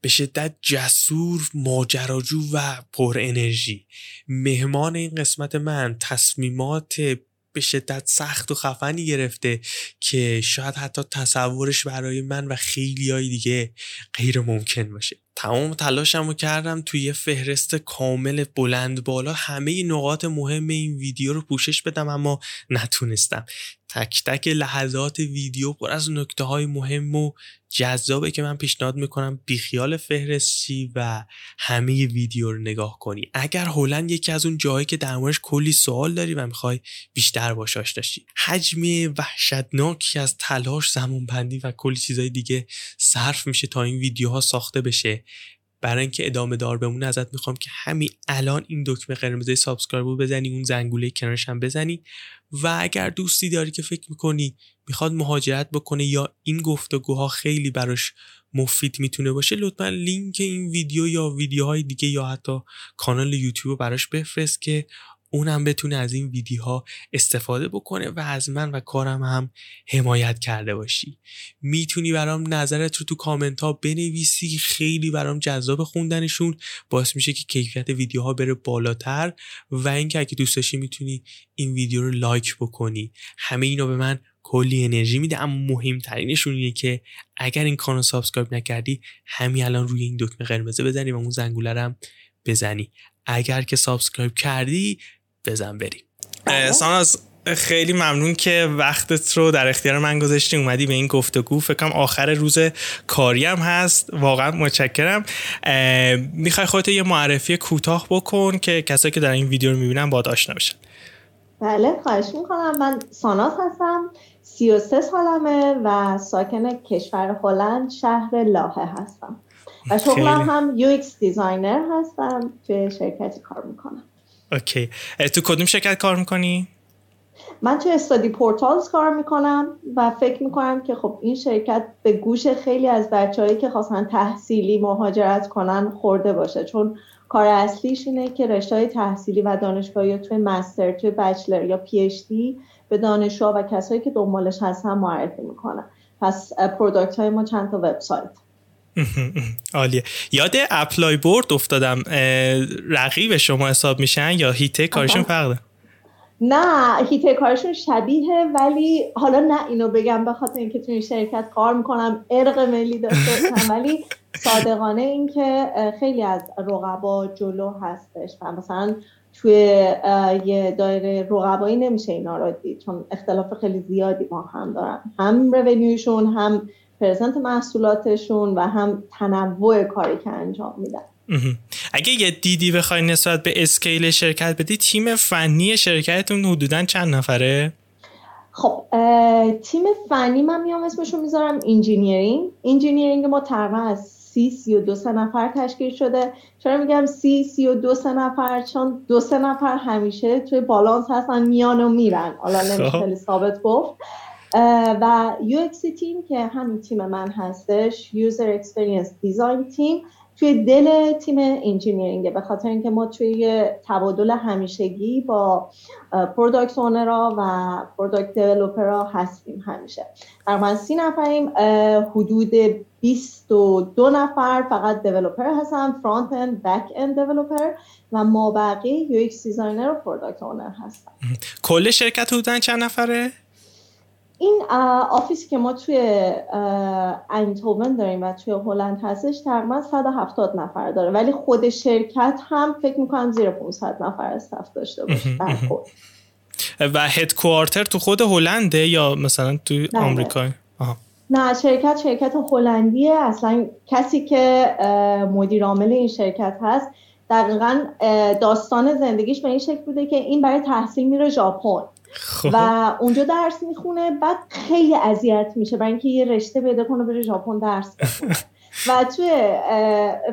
به شدت جسور ماجراجو و پر انرژی. مهمان این قسمت من تصمیمات به شدت سخت و خفنی گرفته که شاید حتی تصورش برای من و خیلی های دیگه غیر ممکن باشه. تمام تلاشم رو کردم توی یه فهرست کامل بلند بالا. همه نقاط مهم این ویدیو رو پوشش بدم اما نتونستم. تک تک لحظات ویدیو پر از نکته های مهم و جذابه که من پیشنهاد می‌کنم بیخیال فهرست شی و همه ویدیو رو نگاه کنی. اگر هلند یکی از اون جایی که در موردش کلی سوال داری و می‌خوای بیشتر باش آشنا شی. حجم وحشتناکی از تلاش زمان بندی و کلی چیزای دیگه صرف میشه تا این ویدیوها ساخته بشه. برای اینکه ادامه دار بمونه ازت می‌خوام که همین الان این دکمه قرمز subscribe رو بزنی اون زنگوله کنارش هم بزنی. و اگر دوستی داری که فکر می‌کنی می‌خواد مهاجرت بکنه یا این گفتگوها خیلی براش مفید می‌تونه باشه لطفا لینک این ویدیو یا ویدیوهای دیگه یا حتی کانال یوتیوب براش بفرست که اونم بتونه از این ویدیوها استفاده بکنه و از من و کارم هم حمایت کرده باشی. می‌تونی برام نظرت رو تو کامنت ها بنویسی خیلی برام جذاب خوندنشون. باعث میشه که کیفیت ویدیوها بره بالاتر و اینکه اگه دوست داشتی می‌تونی این ویدیو رو like بکنی. همه اینا به من کلی انرژی میده اما مهمترینشون اینه که اگر این کانال subscribe نکردی همین الان روی این دکمه قرمزه بزنی و اون زنگوله بزنی. اگر که subscribe کردی بزن بریم بله. ساناز خیلی ممنون که وقتت رو در اختیار من گذاشتی. اومدی به این گفتگو فکرم آخر روز کاری هم هست. واقعا متشکرم. می‌خوای خودت یه معرفی کوتاه بکن که کسایی که در این ویدیو رو می‌بینن باید آشنا بشن. بله خواهش می‌کنم. من ساناز هستم 33 سالمه و ساکن کشور هلند شهر لاهه هستم. و شغلم هم UX designer هستم توی شرکتی کار می‌کنم. okay. تو کدوم شرکت کار می‌کنی؟ من توی Studyportals کار می‌کنم و فکر می‌کنم که خب این شرکت به گوش خیلی از بچههایی که خواستن تحصیلی مهاجرت کنن خورده باشه. چون کار اصلیش اینه که رشته های تحصیلی و دانشگاهی توی master توی bachelor یا PhD به دانشجو و کسایی که دنبالش هستن معرفی می‌کنن. پس product های ما چند تا وبسایت عالیه. یاد ApplyBoard افتادم. رقیب شما حساب میشن یا حیطه کارشون فرقه؟ نه حیطه کارشون شبیه ولی حالا نه اینو بگم به خاطر اینکه توی شرکت کار می‌کنم عرق ملی داشته ولی صادقانه اینکه خیلی از رقبا جلو هستش و مثلا توی یه دایره رقبایی نمیشه اینا رو دید چون اختلاف خیلی زیادی ما هم دارن. هم رونیوشون هم پرزنت محصولاتشون و هم تنوع کاری که انجام میدن. اگه یه دیدی بخوای نسبت به اسکیل شرکت بدی تیم فنی شرکتتون حدودا چند نفره؟ خب تیم فنی من میام اسمشون می‌ذارم engineering. engineering ما تقریبا از سی، سی و دو سه نفر تشکیل شده. چرا میگم سی، سی و دو سه نفر؟ چون دو سه نفر همیشه توی بالانس هستن میان و میرن. حالا نمیشه خب. ثابت گفت. و UX تیم که همین تیم من هستش User Experience Design تیم توی دل تیم engineering به خاطر اینکه ما توی تبادل همیشگی با product owner ا و product developer ا هستیم همیشه. ما سی نفریم حدود 22 نفر فقط developer هستن front-end back-end developer و ما بقیه UX designer و product owner هستن. کل شرکت حدودا چند نفره؟ این office ی که ما توی آیندهوون داریم و توی هلند هستش تقریبا 170 نفر داره. ولی خود شرکت هم فکر می‌کنم زیر 500 نفر staff داشته باشه. و هدکوارتر تو خود هلنده یا مثلا تو آمریکا نه. شرکت شرکت هلندیه. اصلا کسی که مدیر عامل این شرکت هست دقیقا داستان زندگیش به این شکل بوده که این برای تحصیل میره ژاپن. خب. و اونجا درس می‌خونه بعد خیلی اذیت میشه برای اینکه یه رشته پیدا کنه بره ژاپن درس بخونه. و توی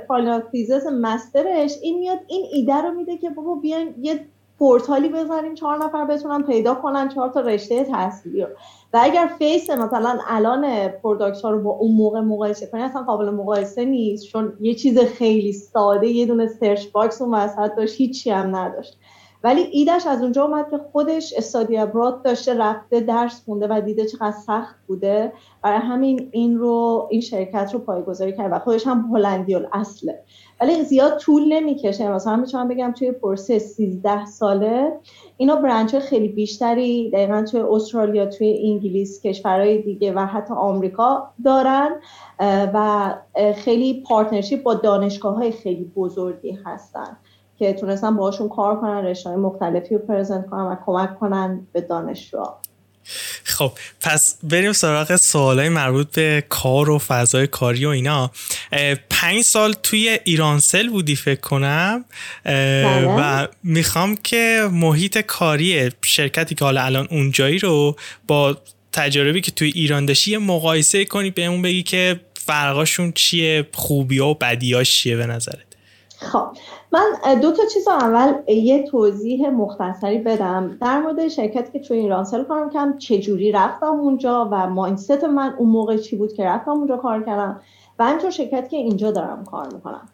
final thesis master ش این میاد این ایده رو میده که بابا بیاین یه پورتالی بزنیم چهار نفر بتونن پیدا کنن چهار تا رشته تحصیلی رو. و اگر face مثلا الان product ها رو با اون موقع مقایسه کنی اصلا قابل مقایسه نیست چون یه چیز خیلی ساده یه دونه search box اون وسط داشت هیچی هم نداشت. ولی ایده‌ش از اونجا اومد که خودش study abroad داشته رفته درس خونده و دیده چقدر سخت بوده برای همین این رو این شرکت رو پایه‌گذاری کرد و خودش هم هلندی اصله ولی زیاد طول نمی‌کشه. مثلا می‌تونم بگم توی پروسه 13 ساله اینا branch خیلی بیشتری دقیقا توی استرالیا توی انگلیس کشورهای دیگه و حتی آمریکا دارن و خیلی partnership با دانشگاه های خیلی بزرگی هستن. که تونستن باشون کار کنن رشته مختلفی رو present کنن و کمک کنن به دانشجو خب پس بریم سراغ سوالای مربوط به کار و فضای کاری و اینا. پنج سال توی ایرانسل بودی فکر کنم. بله. و می‌خوام که محیط کاری شرکتی که حالا الان اونجایی رو با تجربی که توی ایران داشتی مقایسه کنی بهمون بگی که فرقاشون چیه خوبی و بدیاش چیه به نظرت؟ خب من دو تا چیز اول یه توضیح مختصری بدم. در مورد شرکتی که توی ایرانسل کار می‌کنم چجوری رفتم اونجا و ماینست من اون موقع چی بود که رفتم اونجا کار کردم و همینطور شرکتی که اینجا دارم کار می‌کنم.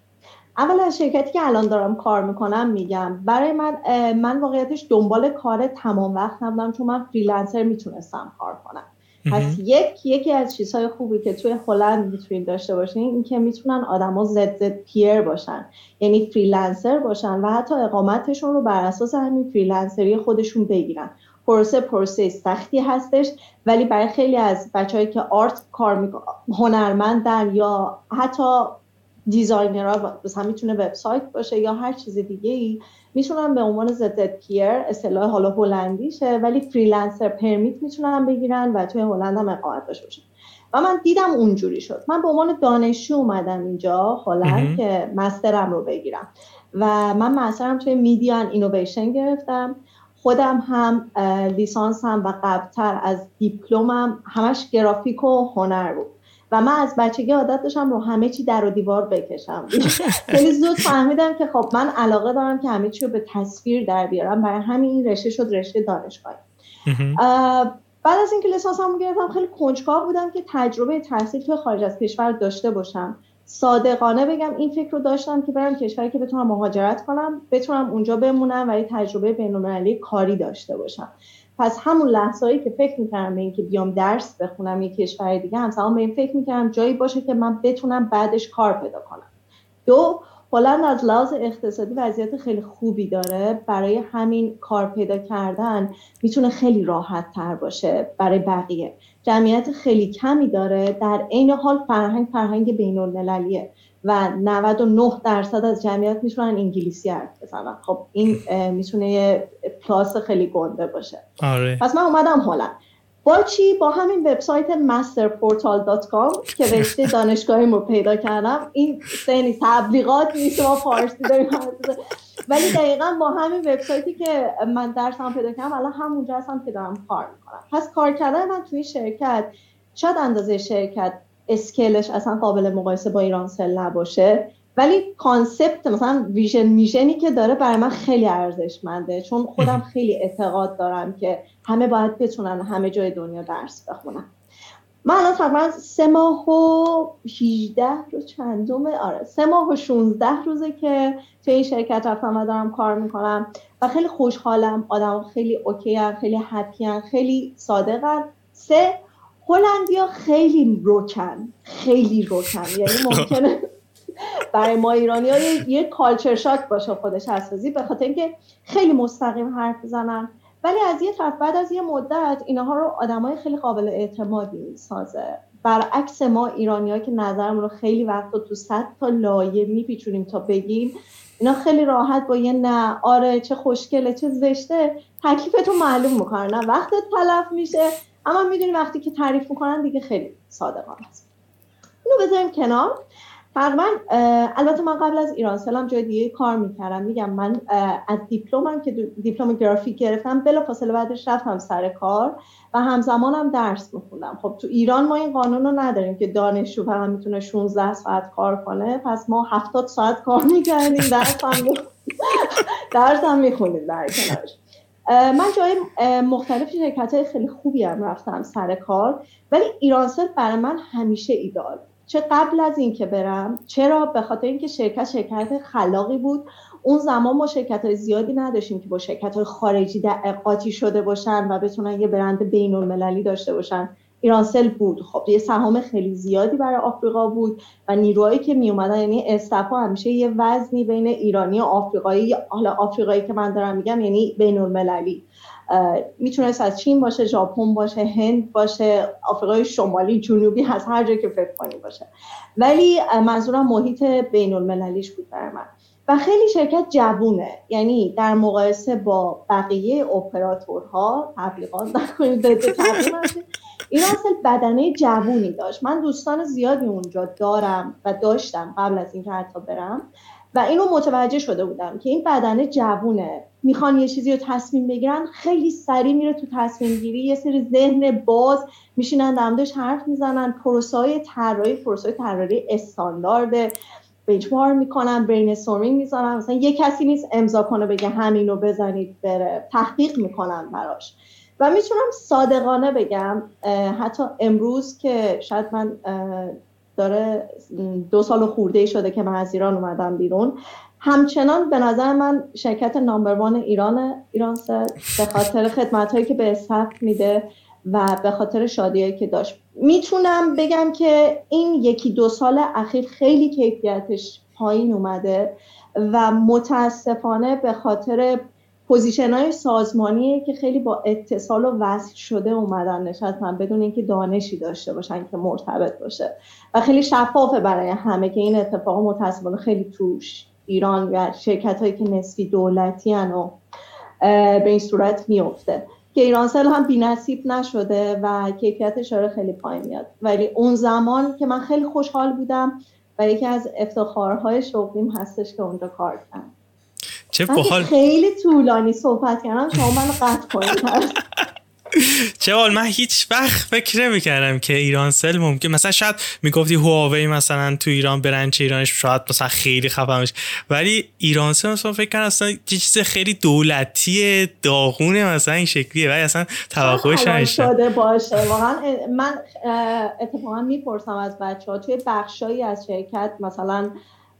اول از شرکتی که الان دارم کار می‌کنم میگم. برای من من واقعیتش دنبال کار تمام وقت نبودم چون من freelancer می‌تونستم کار کنم. پس یک یکی از چیزهای خوبی که توی هلند می‌تونید داشته باشین این که می‌تونن آدما nl: zzp'er باشن. یعنی freelancer باشن و حتی اقامتشون رو بر اساس همین freelancer ی خودشون بگیرن. پروسه پروسه سختی هستش ولی برای خیلی از بچههایی که art کار می... هنرمندن یا حتی designer ها مثلا می‌تونه وبسایت باشه یا هر چیز دیگه ای می‌تونن به عنوان zzp'er اصطلاح حالا هلندیشه ولی freelancer permit می‌تونن بگیرن و توی هلند هم اقامت داشته باشن. و من دیدم اونجوری شد. من به عنوان دانشجو اومدم اینجا هلند که master م رو بگیرم. و من master م توی media innovation گرفتم. خودم هم لیسانس هم و قبلتر از دیپلمم همش گرافیک و هنر بود. و من از بچگی عادت داشتم رو همه چی در و دیوار بکشم. خیلی زود فهمیدم که خب من علاقه دارم که همه چی رو به تصویر در بیارم. برای همین این رشته شد رشته دانشگاهی. بعد از اینکه لیسانسمو گرفتم خیلی کنجکاو بودم که تجربه تحصیل توی خارج از کشور داشته باشم. صادقانه بگم این فکر رو داشتم که برم کشوری که بتونم مهاجرت کنم بتونم اونجا بمونم و یه تجربه بین‌المللی کاری داشته باشم. پس همون لحظه که فکر می‌کردم به اینکه بیام درس بخونم یه کشور دیگه همزمان به این فکر می‌کردم جایی باشه که من بتونم بعدش کار پیدا کنم. دو هلند از لحاظ اقتصادی وضعیت خیلی خوبی داره. برای همین کار پیدا کردن می‌تونه خیلی راحت تر باشه برای بقیه. جمعیت خیلی کمی داره. در عین حال فرهنگ فرهنگ بین المللیه و 99 درصد از جمعیت می‌تونن انگلیسی حرف بزنن. خب این می‌تونه یه پلاس خیلی گنده باشه. آره. پس من اومدم هلند. با چی؟ با همین وبسایت masterportal.com که رشته دانشگاهی رو پیدا کردم. این سنی تبلیغات نیست ما فارسی داریم ولی دقیقا با همین وبسایتی که من درسم پیدا کردم الان همونجا هستم که دارم کار می‌کنم. پس کار کردن من توی شرکت شاید اندازه شرکت اسکیلش اصلا قابل مقایسه با ایران سل نباشه. ولی concept مثلا vision mission ی که داره برای من خیلی ارزشمنده. چون خودم خیلی اعتقاد دارم که همه باید بتونن همه جای دنیا درس بخونن. من الان تقریبا سه ماه و 18 روز چندمه آره سه ماه و 16 روزه که توی این شرکت رفتم و دارم کار می‌کنم و خیلی خوشحالم. آدم خیلی okay ان، خیلی happy خیلی صادقن. هلندیا خیلی روکن خیلی روکن. یعنی ممکنه برای ما ایرانی ها یه کالچر شاک باشه خودش حسازی به خاطر اینکه خیلی مستقیم حرف بزنن. ولی از یه طرف بعد از یه مدت اینها رو آدمای خیلی قابل اعتمادی می‌سازه. برعکس ما ایرانی که نظرمون رو خیلی وقت تو صد تا لایه میپیچونیم تا بگیم اینا خیلی راحت با یه نه آره چه خوشگله چه زشته تکلیفتو معلوم می‌کنن وقت تلف میشه. اما می‌دونی وقتی که تعریف می‌کنن دیگه خیلی صادقانه است. اینو بذاریم کنار. تقریبا البته من قبل از ایران سلام جای دیگه کار می‌کردم. میگم من از دیپلمم که دیپلم گرافیک گرفتم بلا فاصله بعدش رفتم سر کار و همزمانم درس میخوندم. خب تو ایران ما این قانون رو نداریم که دانشجو فقط می‌تونه 16 ساعت کار کنه. پس ما 70 ساعت کار می‌کردیم. درس هم درس هم می‌خونیم در کنارش. من جای مختلف شرکت های خیلی خوبی هم رفتم سر کار ولی ایرانسل برای من همیشه ایدال. چه قبل از اینکه برم چرا؟ به خاطر اینکه شرکت شرکت خلاقی بود. اون زمان ما شرکت های زیادی نداشتیم که با شرکت های خارجی در قاطی شده باشن و بتونن یه برند بین المللی داشته باشن. ایرانسل بود. خب یه سهام خیلی زیادی برای آفریقا بود و نیروهایی که می اومدن یعنی استفا همیشه یه وزنی بین ایرانی و آفریقایی حالا آفریقایی که من دارم میگم یعنی بین المللی. می‌تونست از چین باشه ژاپن باشه هند باشه آفریقای شمالی جنوبی از هر جایی که فکر کنی باشه. ولی منظورم محیط بین المللیش بود برای من. و خیلی شرکت جوونه. یعنی در مقایسه با بقیه اپراتورها تبلیغات نکنید. این اصل بدنه جوونی داشت. من دوستان زیادی اونجا دارم و داشتم قبل از اینکه حتی برم. و اینو متوجه شده بودم که این بدنه جوونه. می‌خوان یه چیزی رو تصمیم بگیرن خیلی سریع میره تو تصمیم گیری. یه سری ذهن باز میشینن دمدش حرف می‌زنن. پروسه های طراحی پروسه طراحی استاندارد بنچمار می‌کنن برین استورمینگ می‌ذارن. مثلا یه کسی نیست امضا کنه بگه همینو بزنید بره. تحقیق می‌کنن براش. و می‌تونم صادقانه بگم حتی امروز که شاید من داره دو سال خورده شده که من از ایران اومدم بیرون همچنان به نظر من شرکت نامبر وان ایران ایران به خاطر خدمت هایی که به صف میده و به خاطر شادی که داشت. می‌تونم بگم که این یکی دو سال اخیر خیلی کیفیتش پایین اومده و متاسفانه به خاطر پوزیشن های سازمانی که خیلی با اتصال و وصل شده اومدن نشستن بدون اینکه دانشی داشته باشن که مرتبط باشه. و خیلی شفافه برای همه که این اتفاق متاسفانه خیلی توش ایران و شرکت هایی که نسبی دولتی و به این صورت میفته که ایرانسل هم بی نصیب نشده و کیفیت اشاره خیلی پایین میاد. ولی اون زمان که من خیلی خوشحال بودم و یکی از افتخارهای شغلیم هستش که اونجا کار کردم چه بحال خیلی طولانی صحبت کردم شما من قطع کنید. چه حال من هیچ وقت فکر نمی کردم که ایران سل ممکن مثلا شاید می‌گفتی هواوی مثلا تو ایران برنچ ایرانش شاید مثلا خیلی خفه ولی ایرانسل مثلا فکر کنم اصلا چیز خیلی دولتی داغونه مثلا این شکلیه. ولی اصلا توقعش نشده شده باشه؟ واقعا من اتفاقا می‌پرسم از بچه ها توی بخشایی از شرکت مثلا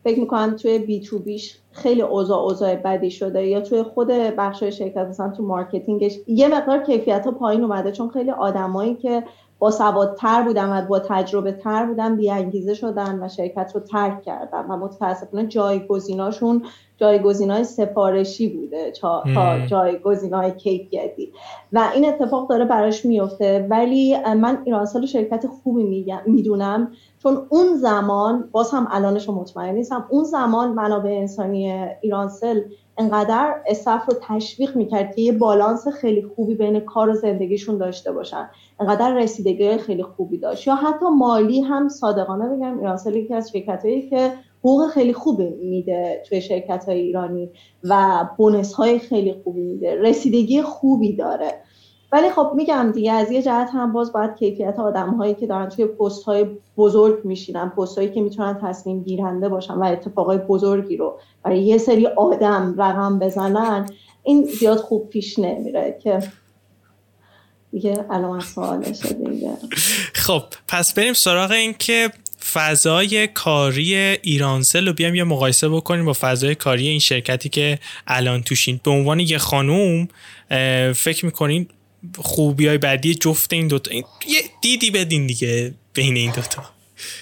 فکر می‌کنم توی B2B ش خیلی اوضاع اوضاع بدی شده یا توی خود بخش شرکت مثلا تو marketing ش یه مقدار کیفیت ها پایین اومده چون خیلی آدمایی که با سوادتر بودن و با تجربه تر بودن بی‌انگیزه شدن و شرکت رو ترک کردن و متاسفانه جایگزیناشون جایگزینای سفارشی بوده تا جایگزینای کیفیتی. و این اتفاق داره براش میفته ولی من ایرانسال شرکت خوبی می‌دونم. چون اون زمان باز هم الانش مطمئن نیستم اون زمان منابع انسانی ایرانسل انقدر اصف رو تشویق می‌کرد که یه بالانس خیلی خوبی بین کار و زندگیشون داشته باشن. انقدر رسیدگی خیلی خوبی داشت. یا حتی مالی هم صادقانه بگم ایرانسل یکی از شرکت که حقوق خیلی خوبی میده توی شرکت های ایرانی و بونس های خیلی خوبی میده. رسیدگی خوبی داره. ولی خب میگم دیگه از یه جهت هم باز باید کیفیت آدم هایی که دارن توی پست های بزرگ میشینن پست هایی که می‌تونن تصمیم گیرنده باشن و اتفاقای بزرگی رو برای یه سری آدم رقم بزنن این زیاد خوب پیش نمیره که دیگه علامت سوالشه دیگه. خب پس بریم سراغ این که فضای کاری ایرانسل رو بیام یه مقایسه بکنیم با فضای کاری این شرکتی که الان توشین. به عنوان یه خانوم فکر می‌کنین خوبی های بعدی جفت این دوتا یه دیدی بدین دیگه بین این دوتا.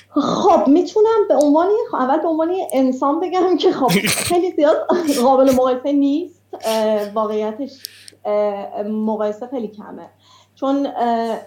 خب می‌تونم به عنوان اول به عنوان انسان بگم که خب خیلی زیاد قابل مقایسه نیست. واقعیتش مقایسه خیلی کمه. چون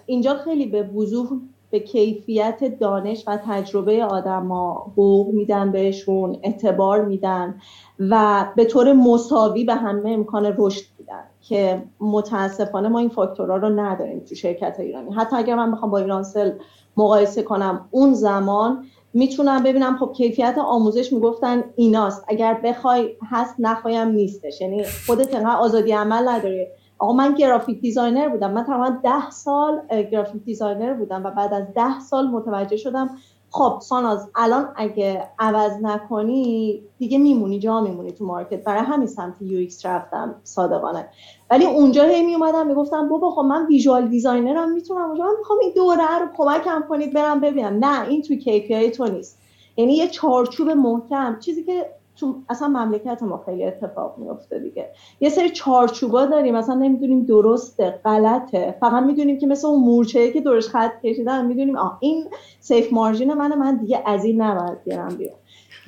اینجا خیلی به وضوح به کیفیت دانش و تجربه آدما حقوق میدن بهشون اعتبار میدن و به طور مساوی به همه امکان رشد میدن که متاسفانه ما این فاکتورها رو نداریم تو شرکت ایرانی. حتی اگر من بخوام با ایرانسل مقایسه کنم اون زمان می‌تونم ببینم خب کیفیت آموزش می‌گفتن ایناست. اگر بخوای هست نخوایم نیستش. یعنی خودت انقدر آزادی عمل نداری. آقا من graphic designer بودم. من تقریبا ده سال graphic designer بودم و بعد از ده سال متوجه شدم خب ساناز الان اگه عوض نکنی دیگه میمونی جا میمونی تو market. برای همین سمت UX رفتم صادقانه. ولی اونجا هی می اومدم می‌گفتم بابا خب من visual designer م می‌تونم اونجا من می‌خوام این دوره رو کمکم کنید برم ببینم. نه این تو KPI تو نیست. یعنی یه چارچوب محکم چیزی که تو اصلا مملکت ما خیلی اتفاق میفته دیگه. یه سری چارچوبا داریم مثلا نمی‌دونیم درسته غلطه. فقط می‌دونیم که مثل اون مورچه که دورش خط کشیدن می‌دونیم آه این سیف مارجین من من دیگه از این نباید بیارم بیارم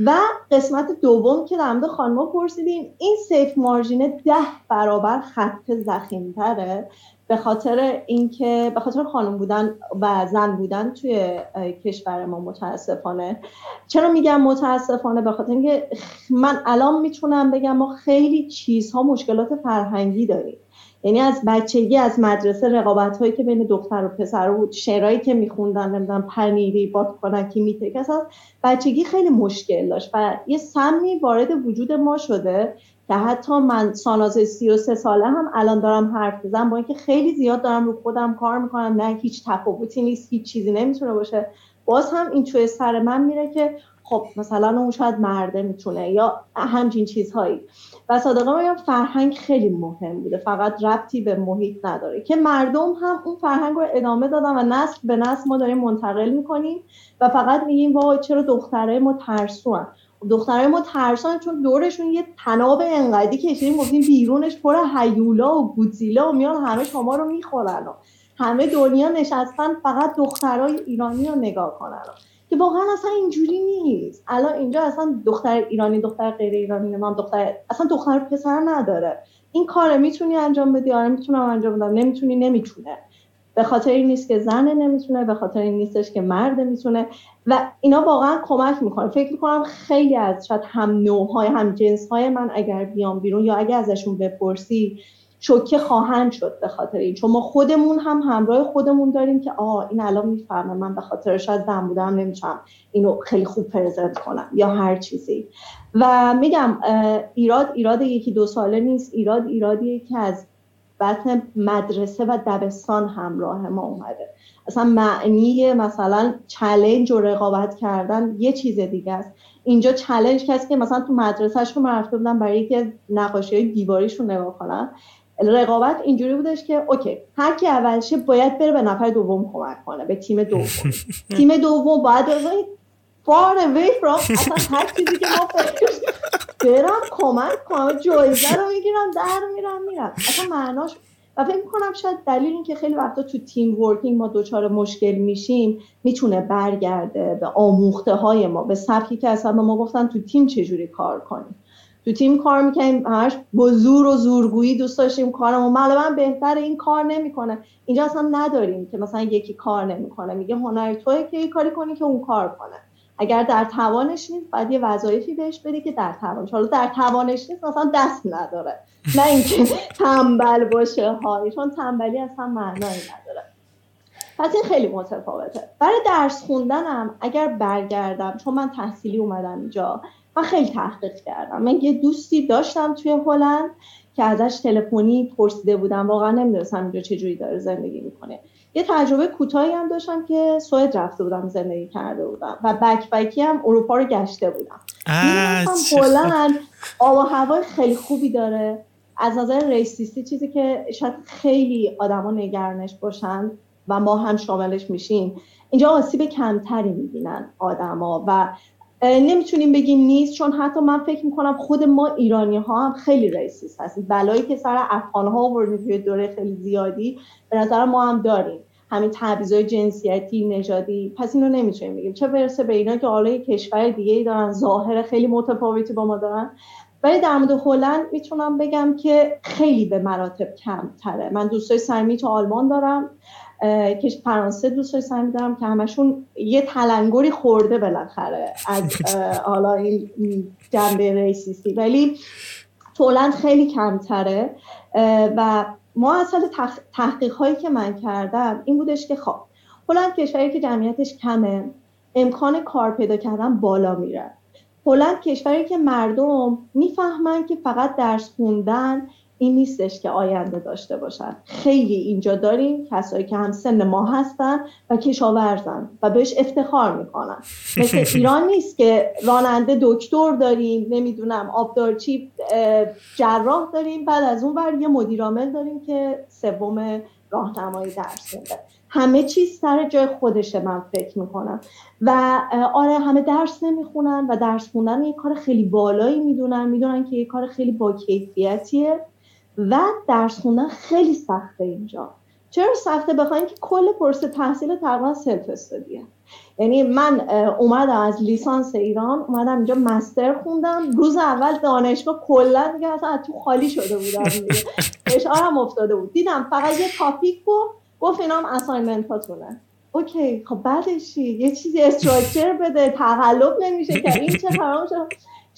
و قسمت دوم که در مورد خانما پرسیدیم این سیف مارجین ده برابر خط زخیمتره؟ به خاطر اینکه به خاطر خانم بودن و زن بودن توی کشور ما متاسفانه. چرا میگم متاسفانه؟ به خاطر اینکه من الان می‌تونم بگم ما خیلی چیزها مشکلات فرهنگی داریم. یعنی از بچگی از مدرسه رقابت هایی که بین دختر و پسر بود شعرهایی که میخوندن نمی‌دونم پنیری بادکنکی میتک از بچگی خیلی مشکل داشت و یه سمی وارد وجود ما شده که حتی من ساناز 33 ساله هم الان دارم حرف بزنم با اینکه خیلی زیاد دارم رو خودم کار می‌کنم نه هیچ تفاوتی نیست هیچ چیزی نمی‌تونه باشه. باز هم این توی سر من میره که خب مثلا اون شاید مرده می‌تونه یا همچین چیزهایی. و صادقه میگم فرهنگ خیلی مهم بوده فقط ربطی به محیط نداره که مردم هم اون فرهنگ رو ادامه دادن و نسل به نسل ما داریم منتقل می‌کنیم و فقط میگیم وای چرا دختره ما ترسوان. دخترای ما ترسان چون دورشون یه تناب انقدی کشیدیم گفتیم بیرونش پر هیولا و گودزیلا و میان همه شما رو می‌خورن و همه دنیا نشستن فقط دخترای ایرانی رو نگاه کنن. که واقعا اصلا اینجوری نیست. الان اینجا اصلا دختر ایرانی دختر غیر ایرانی من دختر اصلا دختر پسر نداره. این کار می‌تونی انجام بدی؟ آره می‌تونم انجام بدم. نمی‌تونی نمی‌تونه. به خاطر این نیست که زن نمی‌تونه به خاطر این نیستش که مرد می‌تونه. و اینا واقعا کمک می‌کنه. فکر می‌کنم خیلی از شاید هم نوعهای هم جنس های من اگر بیام بیرون یا اگر ازشون بپرسی شوکه خواهند شد به خاطر این. چون ما خودمون هم همراه خودمون داریم که آه این الان می‌فهمه. من به خاطر شاید زن بودم نمی‌تونم اینو خیلی خوب پرزنت کنم یا هر چیزی. و میگم ایراد ایراد یکی دو ساله نیست. ایراد ایرادیه که از بطن مدرسه و دبستان همراه ما اومده. اصلا معنی مثلا چلنج و رقابت کردن یه چیز دیگه است. اینجا چلنج کسی که مثلا تو مدرسهشون رفته بودن برای که نقاشی های دیواریشون نگاه کنن. رقابت اینجوری بودش که اوکی هر کی اولشه باید بره به نفر دوم کمک کنه به تیم دوم. تیم دوم باید far away from اصلا هر چیزی که ما برم کمک کنم. جایزه رو می‌گیرم در میرم میرم. اصلا معناش و فکر می‌کنم شاید دلیل این که خیلی وقتا تو تیم ورکینگ ما دچار مشکل میشیم می‌تونه برگرده به آموخته های ما به سبکی که اصلا ما گفتن تو تیم چجوری کار کنیم. تو تیم کار می‌کنیم همش با زور و زورگویی دوست داشتیم کارمون. معلوما بهتر این کار نمی‌کنه. اینجا اصلا نداریم که مثلا یکی کار نمی‌کنه. میگه هنر توی که کاری کنی که اون کار کنه. اگر در توانش نیست باید یه وظایفی بهش بدی که در توانش. حالا در توانش نیست مثلا دست نداره. نه اینکه تنبل باشه های چون تنبلی اصلا معنایی نداره. پس این خیلی متفاوته. برای درس خوندنم اگر برگردم چون من تحصیلی اومدم اینجا من خیلی تحقیق کردم. من یه دوستی داشتم توی هلند که ازش تلفنی پرسیده بودم. واقعا نمی‌دونستم اینجا چجوری داره زندگی می‌کنه. یه تجربه کوتاهی هم داشتم که سوئد رفته بودم زندگی کرده بودم. و بک بکی هم اروپا رو گشته بودم. هلند آب و هوای خیلی خوبی داره. از نظر ریسیستی چیزی که شاید خیلی آدما نگرانش باشن و ما هم شاملش میشیم. اینجا آسیب کمتری می‌بینن آدما و نمی‌تونیم بگیم نیست چون حتی من فکر می‌کنم خود ما ایرانی ها هم خیلی ریسیست هستیم. بلایی که سر افغان ها آوردیم توی دوره خیلی زیادی به نظر ما هم داریم. همین های جنسیتی نژادی. پس اینو نمی‌تونیم بگیم. چه برسه به اینا که حالا کشور دیگه ای دارن ظاهر خیلی متفاوتی با ما دارن. ولی در مورد هلند می‌تونم بگم که خیلی به مراتب کمتره. من دوستای صمیمی تو آلمان دارم که فرانسه دوستای صمیمی دارم که همشون یه تلنگری خورده بالاخره از حالا این جنبه ریسیستی ولی تو هلند خیلی کمتره و ما اصلا تحقیق هایی که من کردم این بودش که خب هلند کشوری که جمعیتش کمه امکان کار پیدا کردن بالا میره. هلند کشوری که مردم می‌فهمن که فقط درس خوندن این نیستش که آینده داشته باشن. خیلی اینجا داریم کسایی که هم سن ما هستن و کشاورزن و بهش افتخار می‌کنن. مثل ایران نیست که راننده دکتر داریم نمی‌دونم آبدارچی جراح داریم. بعد از اون بر یه مدیرامل داریم که سوم راهنمایی درس میده همه چیز سر جای خودشه من فکر می‌کنم. و آره همه درس نمی‌خونن و درس خوندن یه کار خیلی بالایی می‌دونن. می‌دونن که یه کار خیلی با کیفیتیه. و درس خوندن خیلی سخته اینجا. چرا سخته؟ بخاطر اینکه کل پروسه تحصیل تقریبا self-study ه یعنی من اومدم از لیسانس ایران اومدم اینجا master خوندم. روز اول دانشگاه کلا دیگه اصلا تو خالی شده بودم فشارم افتاده بود. دیدم فقط یه topic بود گفت اینام assignment هاتونه okay خب بعدش یه چیزی structure بده تقلب نمیشه که. این چه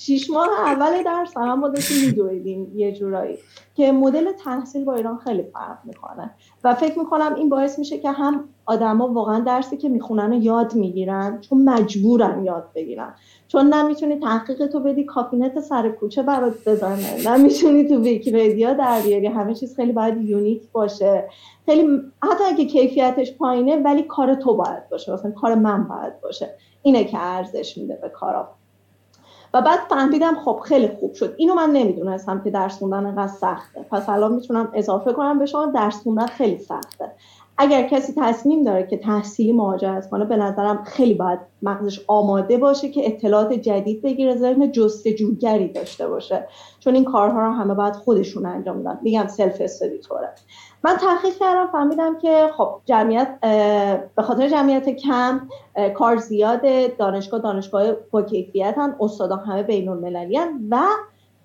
شیش ماه اول درس هم ما داشتیم میدویدیم یه جورایی که مدل تحصیل با ایران خیلی فرق می‌کنه. و فکر می‌کنم این باعث میشه که هم آدما واقعا درسی که می‌خونن و یاد می‌گیرن چون مجبورن یاد بگیرن. چون نمی‌تونی تحقیق تو بدی کافینت سر کوچه برات بزنه. نمی‌تونی تو ویکیپدیا در بیاری. همه چیز خیلی باید unique باشه. خیلی حتی اگه کیفیتش پایینه ولی کار تو باید باشه. مثلا کار من باید باشه. اینه که ارزش میده به کارا. و بعد فهمیدم خب خیلی خوب شد. اینو من نمی‌دونستم که درس خوندن انقدر سخته. پس الان می‌تونم اضافه کنم به شما درس خوندن خیلی سخته. اگر کسی تصمیم داره که تحصیلی مهاجرت کنه به نظرم خیلی باید مغزش آماده باشه که اطلاعات جدید بگیره ذهن جستجوگری داشته باشه. چون این کارها رو همه باید خودشون انجام میدن میگم سلف استادی طوره من تحقیق کردم فهمیدم که خب جمعیت به خاطر جمعیت کم کار زیاد دانشگاه دانشگاه با کیفیت هم استادا همه بین المللی و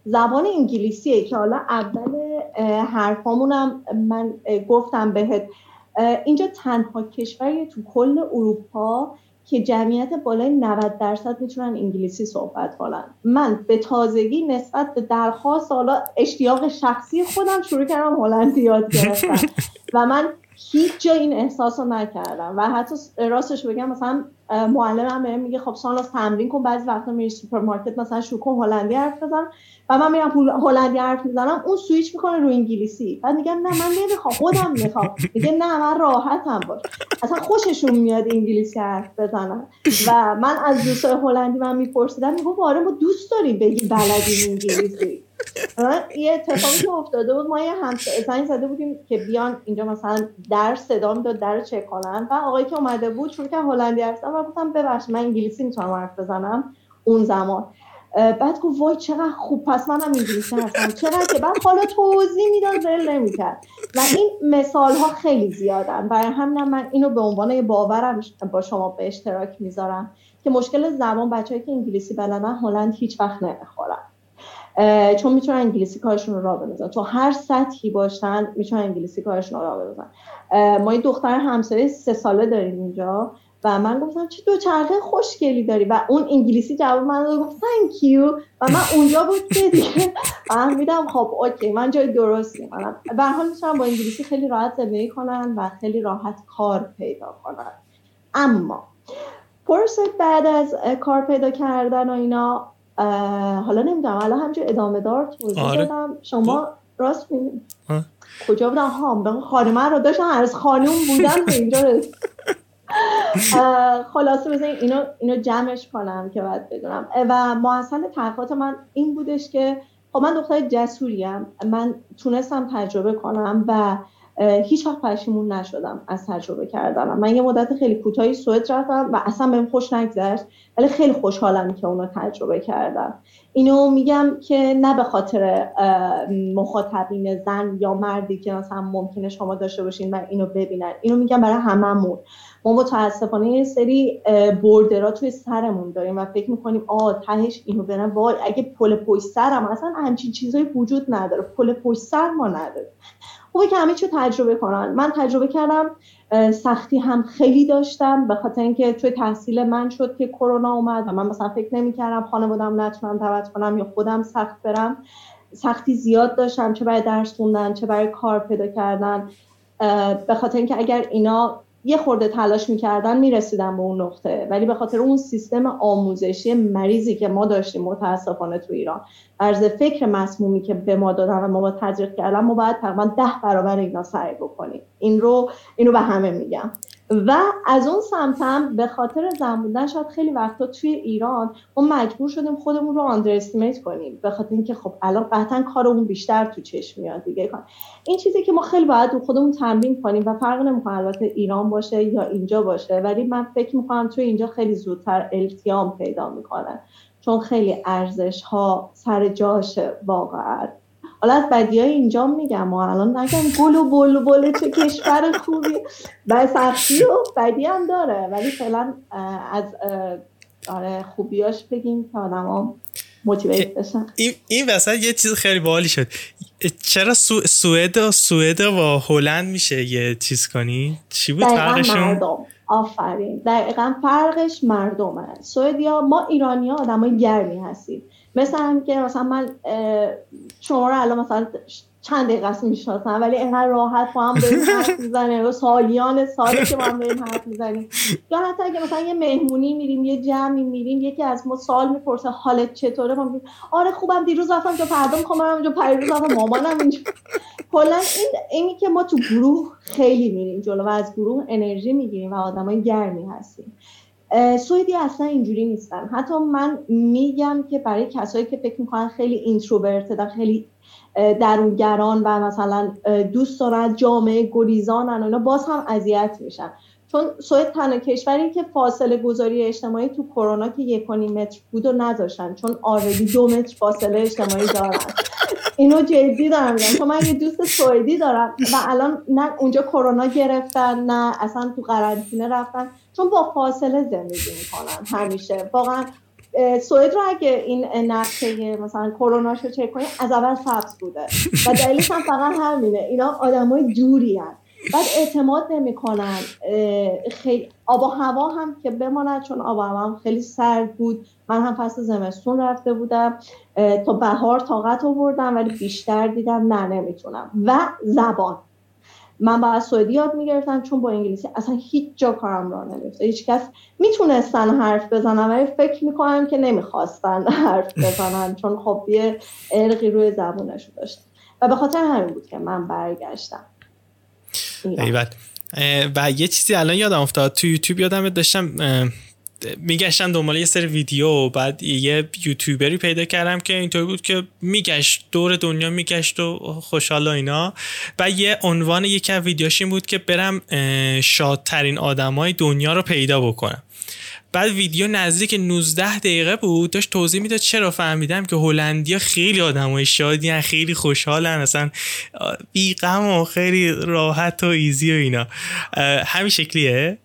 زبان انگلیسیه که حالا اول حرفامونم من گفتم بهت. اینجا تنها کشوری تو کل اروپا که جمعیت بالای 90 درصد می‌تونن انگلیسی صحبت کنن. من به تازگی نسبت به درخواست حالا اشتیاق شخصی خودم شروع کردم هلندی یاد گرفتم و من هیچ جا این احساس رو نکردم و حتی راستش بگم مثلا معلمم بهم میگه خب ساناز تمرین کن بعضی وقتا میری سوپرمارکت مثلا شروع کن هلندی حرف بزن و من میرم هلندی حرف می‌زنم اون سویچ می‌کنه رو انگلیسی. بعد میگم نه من نمی‌خوام خودم می‌خوام. میگه نه من راحتم باش. اصلا خوششون میاد انگلیسی حرف بزنم و من از دوستای هلندی من میپرسیدم میگم آره ما دوست داریم بگیم بلدیم انگلیسی. یه اتفاقی که افتاده بود ما یه هم زنگ زده بودیم که بیان اینجا مثلا در صدا داد در چک کنن. و آقایی که اومده بود چون که هلندی هستم و گفتم ببخش من انگلیسی می‌تونم حرف بزنم اون زمان. بعد گفت وای چقدر خوب پس منم انگلیسی هستم. چقدر که بعد حالا توضیح می‌داد ول نمی‌کرد. و این مثال ها خیلی زیادن. برای همینم من اینو به عنوان باورم با شما به اشتراک می‌ذارم که مشکل زبان بچه‌ای که انگلیسی بلدن هلند هیچ وقت نمی‌خورن. چون می‌تونن انگلیسی کارشون رو را بندازن. تو هر سطحی باشن می‌تونن انگلیسی کارشون رو را بندازن. ما یه دختر همسایه سه ساله داریم اینجا و من گفتم چه دو چرخه خوشگلی داری و اون انگلیسی جواب من داد. گفت thank you. و من اونجا بود که دیگه فهمیدم خب اوکی من جای درست می‌کنم به حال می‌تونم با انگلیسی خیلی راحت زندگی کنن و خیلی راحت کار پیدا کنن اما پرست بعد از کار پیدا کردن و اینا حالا نمی‌دونم حالا همجور ادامه دار توضیح آره. دادم. شما راست کجا بودم؟ ها خانمه رو داشتم از خانوم بودم به اینجا خلاصه بزنین اینو, اینو جمعش کنم که باید بدونم. و محصل تحقیقات من این بودش که خب من دختر جسوریم. من تونستم تجربه کنم و هیچ وقت پشیمون نشدم از تجربه کردنم من یه مدت خیلی کوتاهی سوئد رفتم و اصلا بهم خوش نگذشت ولی خیلی خوشحالم که اونو تجربه کردم اینو میگم که نه به خاطر مخاطبین زن یا مردی که مثلا ممکنه شما داشته باشین و اینو ببینن. اینو میگم برای هممون. ما متاسفانه یه سری بردرا توی سرمون داریم و فکر می‌کنیم آ تهش اینو برن. وای اگه پل پشت سرم اصلا همچین چیزایی وجود نداره. پل پشت سر ما نداره. خوبه که همه چی تجربه کنن. من تجربه کردم سختی هم خیلی داشتم به خاطر اینکه توی تحصیل من شد که کرونا اومد و من مثلا فکر نمی‌کردم خانوادم نتونم دعوت کنم یا خودم سخت برم. سختی زیاد داشتم چه برای درس خوندن چه برای کار پیدا کردن. به خاطر اینکه اگر اینا یه خورده تلاش می‌کردن می‌رسیدن به اون نقطه. ولی به خاطر اون سیستم آموزشی مریضی که ما داشتیم متاسفانه تو ایران عرض فکر مسمومی که به ما دادن و ما با تزریق کردن ما باید تقریبا ده برابر اینا سعی بکنیم. این رو اینو به همه میگم. و از اون سمتم به خاطر زن شاید خیلی وقتا توی ایران ما مجبور شدیم خودمون رو آندرستیمیت کنیم. به خاطر اینکه خب الان قطعا کارمون بیشتر تو چشم میاد دیگه. کن این چیزی که ما خیلی باید خودمون تمرین کنیم و فرق نمی‌کنه البته ایران باشه یا اینجا باشه ولی من فکر می‌کنم توی اینجا خیلی زودتر التیام پیدا می‌کنه. چون خیلی ارزش ها سر جاشه واقعا. حالا از بدی های اینجا میگم ما الان نگم گل و بل و بل چه کشور خوبی. و سختی و بدی هم داره ولی فعلا از آره خوبیاش بگیم که آدم ها بشن. این, این وسط یه چیز خیلی باحالی شد. چرا سو... سوئد و سوئد و هلند میشه یه چیز کنی؟ چی بود فرقشون؟ مردم. آفرین. دقیقا فرقش مردمه. سوئدیا ما ایرانی ها آدم های گرمی هستیم. مثل هم که مثلا من شما رو الان مثلا چند دقیقه است می‌شناسم ولی اینقدر راحت با هم داریم حرف می‌زنیم و سالیان سالی که با هم داریم حرف می‌زنیم. یا حتی اگه مثلا یه مهمونی میریم یه جمعی میریم یکی از ما سال می‌پرسه حالت چطوره؟ ما آره خوبم دیروز رفتم جو فردا می‌خوام برم اونجا پریروز رفتم مامانم اینجا. کلا این اینی که ما تو گروه خیلی میریم جلو و از گروه انرژی می‌گیریم و آدمای گرمی هستیم. سوئدی اصلا اینجوری نیستن. حتی من میگم که برای کسایی که فکر می‌کنن خیلی introvert خیلی درونگران و مثلا دوست دارن جامعه گریزانن و اینا باز هم اذیت میشن. چون سوئد تنها کشوری که فاصله گذاری اجتماعی تو کرونا که یک متر بود و نذاشتن چون already دو متر فاصله اجتماعی دارن. اینو جدی دارم میگم. چون من یه دوست سوئدی دارم و الان نه اونجا کرونا گرفتن نه اصلا تو قرنطینه رفتن. چون با فاصله زندگی می‌کنن همیشه. واقعا سوئد رو اگه این نقشه مثلا کرونا رو چک کنید از اول سبز بوده. و دلیلش هم فقط همینه. اینا آدمای دوری هست بعد اعتماد نمی‌کنن. خیلی آب و هوا هم که بماند چون آب و هوا هم خیلی سرد بود. من هم فصل زمستون رفته بودم. تا بهار طاقت آوردم ولی بیشتر دیدم نه نمی‌تونم. و زبان. من باید سوئدی یاد می‌گرفتم چون با انگلیسی اصلا هیچ جا کارم را نمیفته هیچ کس می‌تونستن حرف بزنن ولی فکر می‌کنم که نمی‌خواستن حرف بزنن چون خب یه ارقی روی زبونش داشتن و به خاطر همین بود که من برگشتم. و یه چیزی الان یادم افتاد. تو یوتیوب یادم داشتم میگشتم دنبال یه سری ویدیو بعد یه یوتیوبری پیدا کردم که اینطور بود که میگشت دور دنیا میگشت و خوشحال اینا. و یه عنوان یکی از ویدیوش این بود که برم شادترین آدمای دنیا رو پیدا بکنم. بعد ویدیو نزدیک 19 دقیقه بود داشت توضیح می‌داد چرا فهمیدم که هلندیا خیلی آدمای شادی خیلی خوشحالن اصلا بی غم و خیلی راحت و ایزی و اینا. همین شکلیه.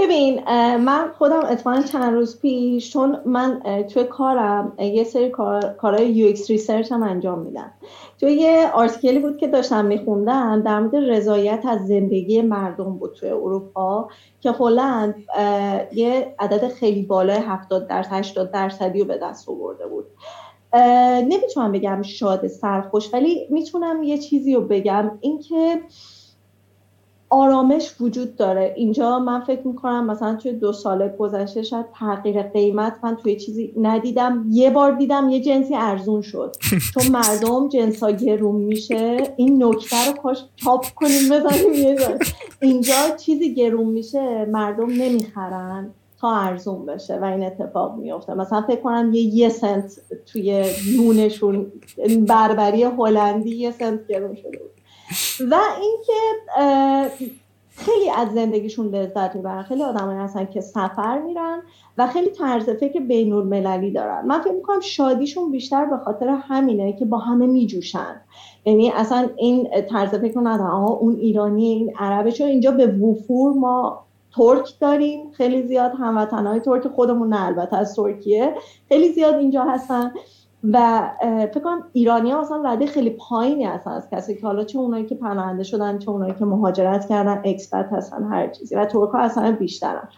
ببین من خودم اتفاقا چند روز پیش چون من توی کارم یه سری کار، کارهای UX research هم انجام میدم. توی یه article ی بود که داشتم میخوندم در مورد رضایت از زندگی مردم بود توی اروپا که هلند یه عدد خیلی بالای 70 درصد 80 درصدی رو به دست آورده بود. نمی‌تونم بگم شاد سرخوش ولی می‌تونم یه چیزی رو بگم. اینکه آرامش وجود داره. اینجا من فکر می‌کنم مثلا توی دو سال گذشته شاید تغییر قیمت من توی چیزی ندیدم. یه بار دیدم یه جنسی ارزون شد. چون مردم جنس ها گرون میشه. این نکته رو کاش چاپ کنیم بزنیم یه اینجا چیزی گرون میشه مردم نمی‌خرن تا ارزون بشه و این اتفاق میفته مثلا فکر کنم یه یه سنت توی نونشون بربری هلندی یه سنت گرون شده بود. و اینکه خیلی از زندگیشون لذت می‌برن. خیلی آدمایی هستن که سفر میرن و خیلی طرز فکر بین المللی دارن. من فکر می‌کنم شادیشون بیشتر به خاطر همینه که با همه میجوشن. یعنی اصلا این طرز فکر رو ندارن. آها اون ایرانی این عربه چون اینجا به وفور ما ترک داریم. خیلی زیاد هموطنهای ترک خودمون نه البته از ترکیه. خیلی زیاد اینجا هستن. و فکر کنم ایرانی ها اصلا رده خیلی پایینی هستن از کسی که حالا چه اونایی که پناهنده شدن چه اونایی که مهاجرت کردن expat هستن هر چیزی. و ترک ها اصلا بیشترن.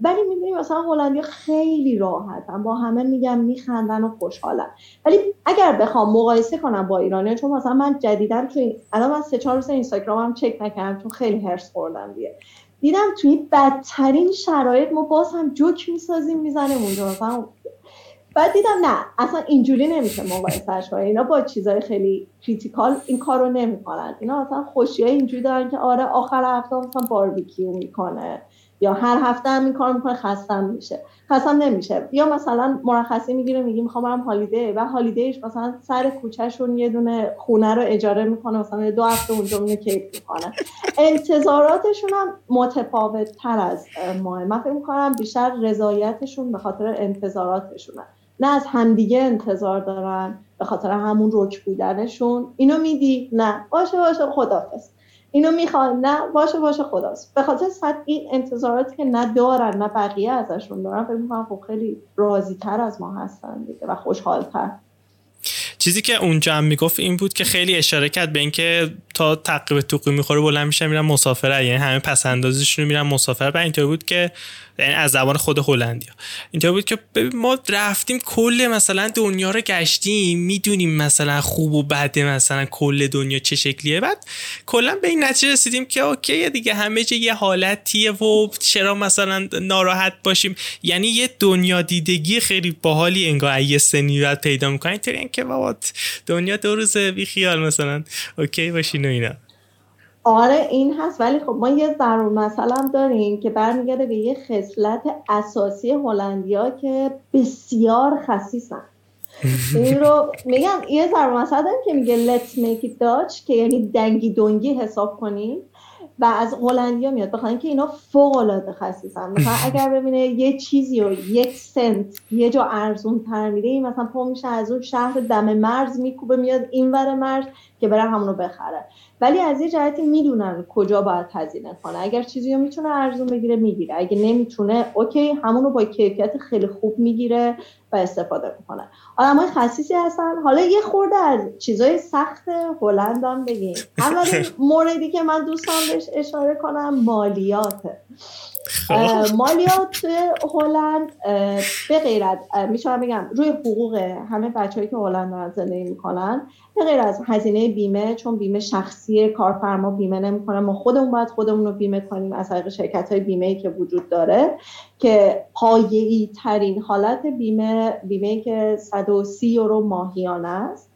ولی می‌بینیم مثلا هلندیا خیلی راحتن. با همه میگم میخندن و خوشحالن. ولی اگر بخوام مقایسه کنم با ایرانی چون مثلا من جدیدا توی الان من سه چهار روز اینستاگرامم چک نکردم چون خیلی حرص خوردم دیگه. دیدم توی بدترین شرایط ما باز هم جوک می‌سازیم می‌زنیم اونجا. مثلا بعد دیدم نه اصلا اینجوری نمیشه مقایسهش کنه. اینا با چیزای خیلی critical این کارو نمی‌کنن. اینا مثلا خوشی اینجوری دارن که آره آخر هفته مثلا باربیکیو می‌کنه یا هر هفته هم این کار می‌کنه خستم میشه. خستم نمیشه. یا مثلا مرخصی می‌گیره میگه می‌خوام برم هالیده و هالیدهش مثلا سر کوچهشون یه دونه خونه رو اجاره می‌کنه مثلا دو هفته اونجا میونه کیف می‌کنه. انتظاراتشون هم متفاوت تر از ماه. من فکر می‌کنم بیشتر رضایتشون به خاطر انتظاراتشونه. نه از همدیگه انتظار دارن به خاطر همون رک بودنشون. اینو میدی نه. باشه باشه. خدافظ. اینو می‌خوان نه. باشه باشه. خداست به خاطر صد این انتظاراتی که ندارن نه بقیه ازشون دارن فکر می‌کنم خب خیلی راضی تر از ما هستن دیگه و خوشحال تر چیزی که اونجا هم می‌گفت این بود که خیلی اشاره کرد به اینکه تا تعقیب توقی می‌خوره بلند میشن میرن مسافره یعنی همه پس اندازشون میرن مسافره و اینطور بود که از زبان خود هلندیا. اینطور بود که ما رفتیم کل مثلا دنیا رو گشتیم می‌دونیم مثلا خوب و بده مثلا کل دنیا چه شکلیه. بعد کلا به این نتیجه رسیدیم که اوکی دیگه همه جا یه حالتیه و چرا مثلا ناراحت باشیم. یعنی یه دنیا دیدگی خیلی باحالی انگار یه سنی پیدا می‌کنن اینطوری که بابا دنیا دو روزه بی خیال مثلا. اوکی باشین و اینا. آره این هست. ولی خب ما یه ضرور مثلا داریم که برمیگرده به یه خصلت اساسی هلندیا که بسیار خصیصن. این رو میگم یه ضرور مثلا داریم که میگه let's make it Dutch که یعنی دنگی دنگی حساب کنیم. و از هلندیا میاد. بخاطر اینکه اینا فوق العاده خصیصن. مثلا اگر ببینه یه چیزی رو یک سنت یه جا ارزون تر میده مثلا پا میشه از اون شهر دم مرز میکوبه میاد این ور مرز که بره همونو بخره. ولی از یه جهتی می‌دونن کجا باید هزینه کنه. اگر چیزی رو می‌تونه ارزون بگیره می‌گیره. اگه نمی‌تونه اوکی همونو با کیفیت خیلی خوب می‌گیره و استفاده می‌کنه. آدمای خصیصی هستن حالا یه خورده از چیزای سخت هلند هم بگیم اولین موردی که من دوستان بهش اشاره کنم مالیاته. مالیات هلند به غیرت میشونم بگم روی حقوق همه بچههایی که هلند دارن زندگی می‌کنن به غیر از هزینه بیمه چون بیمه شخصی کارفرما بیمه نمی‌کنه ما خودمون باید خودمون رو بیمه کنیم از طریق شرکت های بیمه ای که وجود داره که پایه‌ای ترین حالت بیمه بیمه که 130 یورو ماهیانه است.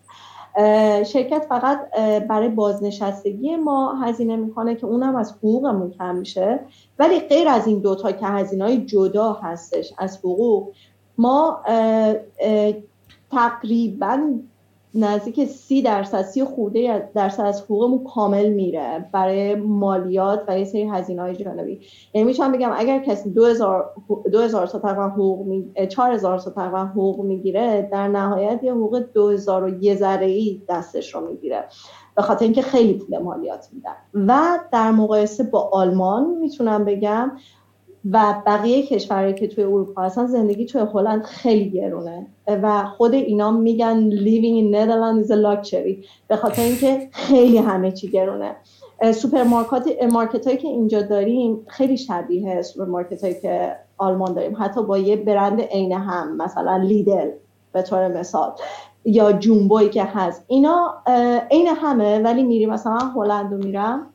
شرکت فقط برای بازنشستگی ما هزینه می‌کنه که اونم از حقوقمون کم میشه. ولی غیر از این دوتا که هزینه های جدا هستش از حقوق ما تقریبا نزدیک سی درصد سی خورده درصد از حقوقمون کامل میره برای مالیات و یه سری هزینه های جانبی. یعنی میشم بگم اگر کسی 2000 2000 تا تقریبا حقوق می 4000 تا تقریبا حقوق می‌گیره در نهایت یه حقوق 2000 و یه ذره ای دستش رو می‌گیره به خاطر اینکه خیلی پول مالیات میدن. و در مقایسه با آلمان می‌تونم بگم و بقیه کشورهایی که توی اروپا هستن زندگی توی هلند خیلی گرونه. و خود اینا میگن living in Netherlands is a luxury به خاطر اینکه خیلی همه چی گرونه. سوپرمارکت مارکت هایی که اینجا داریم خیلی شبیه سوپرمارکت هایی که آلمان داریم. حتی با یه برند عین هم مثلا Lidl به طور مثال یا جومبوی که هست. اینا عین همه ولی میریم مثلا هلند رو میرم.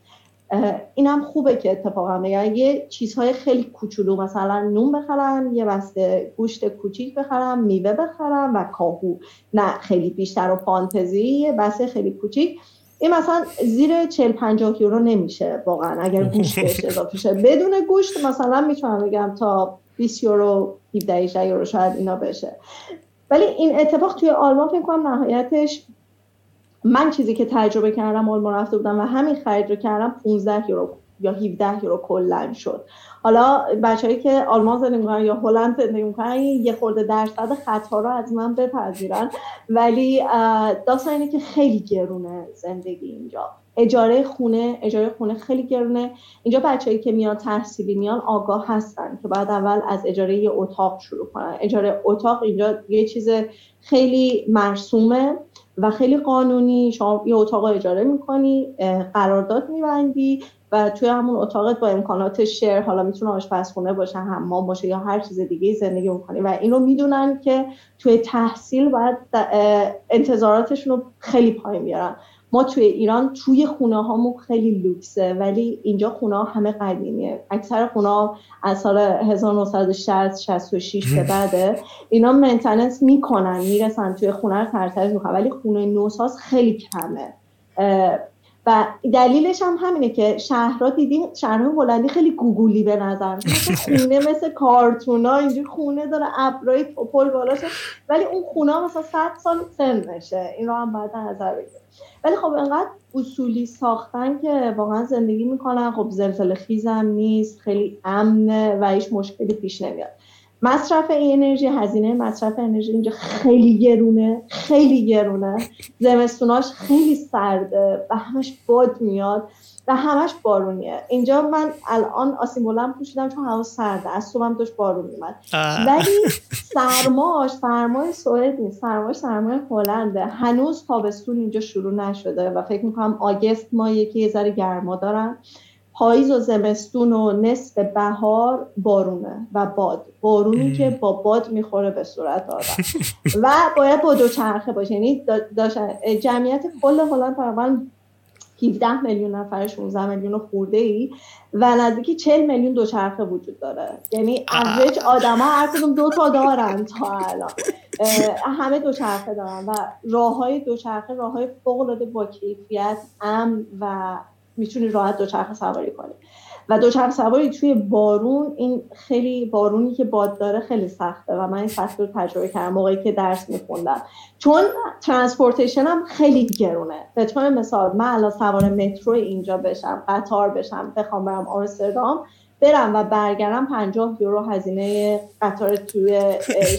اینم خوبه که اتفاقا میگن یه چیزهای خیلی کوچولو مثلا نون بخرن یه بسته گوشت کوچیک بخرن میوه بخرن و کاهو. نه خیلی بیشتر و فانتزی یه بسته خیلی کوچیک. این مثلا زیر 40 50 یورو نمیشه واقعا اگر گوشت بهش اضافه شه. بدون گوشت مثلا می‌تونم بگم تا 20 یورو 17 یورو شاید اینا بشه. ولی این اتفاق توی آلمان فکر کنم نهایتش من چیزی که تجربه کردم آلمان رفته بودم و همین خرید رو کردم 15 یورو یا 17 یورو کلا شد. حالا بچههایی که آلمان زندگی می‌کنن یا هلند زندگی می‌کنن یه خورده درصد خطا رو از من بپذیرن. ولی داستان اینه که خیلی گرونه زندگی اینجا. اجاره خونه اجاره خونه خیلی گرونه. اینجا بچههایی که میان تحصیلی میان آگاه هستن که بعد اول از اجاره یه اتاق شروع کنن. اجاره اتاق اینجا یه چیز خیلی مرسومه. و خیلی قانونی شما یه اتاق اجاره می‌کنی قرارداد میبندی و توی همون اتاقت با امکانات شعر حالا می‌تونه آشپزخونه باشه حمام باشه یا هر چیز دیگه زندگی می‌کنی. و اینو می‌دونن که توی تحصیل باید انتظاراتشون رو خیلی پایین بیارن. ما توی ایران توی خونه هامون خیلی لوکسه ولی اینجا خونه ها همه قدیمیه. اکثر خونه ها از سال 1960 66 به بعده اینا منتنس می‌کنن می‌رسن توی خونه رو ترتمیز می‌کنن ولی خونه نوساز خیلی کمه. و دلیلش هم همینه که شهرها دیدیم شهرهای هلندی خیلی گوگولی به نظر خونه مثل کارتونا اینجور خونه داره ابرای توپل بالاشه ولی اون خونه مثلا 100 سال سنشه. این رو هم باید نظر بگیریم. ولی خب انقدر اصولی ساختن که واقعا زندگی می‌کنن. خب زلزله خیزم نیست خیلی امنه و هیچ مشکلی پیش نمیاد. مصرف انرژی هزینه مصرف انرژی اینجا خیلی گرونه خیلی گرونه. زمستوناش خیلی سرده و همش باد میاد و همش بارونیه. اینجا من الان آسیم بلند پوشیدم چون هوا سرده. از صبحم داشت بارون میمد ولی سرماش سرمای سوئد نیست. سرماش سرمای هلنده. هنوز تابستون اینجا شروع نشده و فکر می‌کنم آگست مایه که یه ذره گرما دارن. پاییز و زمستون و نصف بهار بارونه و باد. بارونی که با باد می‌خوره به صورت آدم و باید با دوچرخه باشه. یعنی جمعیت کل هلند تقریبا 17 میلیون نفر 16 میلیون خورده ای و نزدیکی 40 میلیون دوچرخه وجود داره. یعنی اوریج آدما هر کدوم دو تا دارن تا الان. همه دوچرخه دارن و راه های دوچرخه راه های فوق العاده با کیفیت امن و می‌تونی راحت دوچرخه سواری کنی. و دوچرخه سواری توی بارون این خیلی بارونی که باد داره خیلی سخته و من این فصل رو تجربه کردم موقعی که درس میخوندم. چون transportation هم خیلی گرونه. به طور مثال من الان سوار مترو اینجا بشم قطار بشم بخوام برم آمستردام برم و برگردم 50 یورو هزینه قطار توی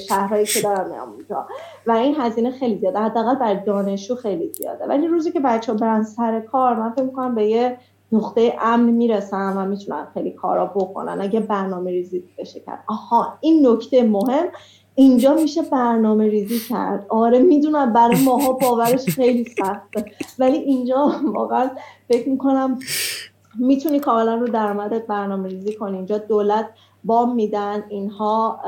شهرهایی که دارم میام اونجا. و این هزینه خیلی زیاده. حداقل برای دانشجو خیلی زیاده. ولی روزی که بچه ها برن سر کار من فکر می‌کنم به یه نقطه امن می‌رسن و می‌تونن خیلی کارا بکنن. اگه برنامه ریزی بشه کرد. آها این نکته مهم. اینجا میشه برنامه ریزی کرد. آره می‌دونم. برای ماها باورش خیلی سخته. ولی اینجا واقعا فکر می‌کنم می‌تونی کاملا رو درآمدت برنامه ریزی کنی. اینجا دولت بام میدن اینها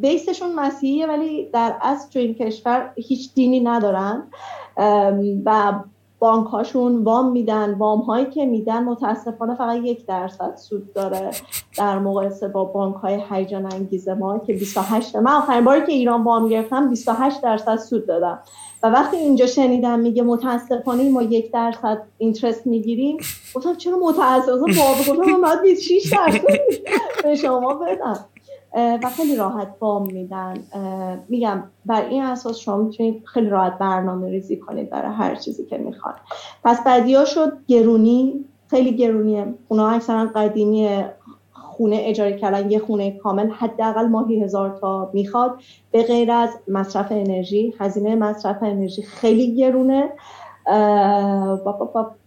بیسشون مسیحیه ولی در اصل تو این کشور هیچ دینی ندارن. و بانک هاشون وام میدن وام هایی که میدن متاسفانه فقط یک درصد سود داره در مقایسه با بانک های هیجان انگیز ما که 28 من آخرین باری که ایران وام گرفتم 28 درصد سود دادم. و وقتی اینجا شنیدم میگه متاسفانه ما یک درصد اینترست می‌گیریم گفتم چرا متاسفانه؟ گفتم من باید 26 درصد به شما بدم. و خیلی راحت وام میدن. میگم بر این اساس شما می‌تونید خیلی راحت برنامه ریزی کنید برای هر چیزی که می‌خواد پس ها شد گرونی خیلی گرونیه. اونا اکثرا قدیمی خونه اجاره کردن یه خونه کامل حداقل ماهی هزار تا می‌خواد. به غیر از مصرف انرژی هزینه مصرف انرژی خیلی گرونه و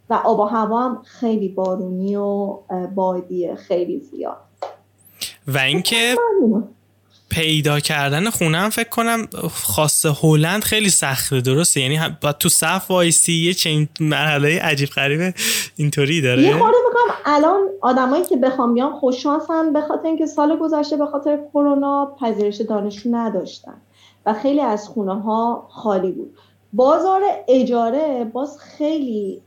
آب و هوا هم خیلی بارونی و بادیه خیلی زیاد. و اینکه پیدا کردن خونه هم فکر کنم خاص هلند خیلی سخته درسته؟ یعنی باید تو صف وایسی یه چنین مرحله عجیب غریبه اینطوری داره؟ یه خورده الان آدمایی که بخوام بیان خوششانسن به خاطر اینکه سال گذشته به خاطر کرونا پذیرش دانشجو نداشتن و خیلی از خونه ها خالی بود. بازار اجاره باز خیلی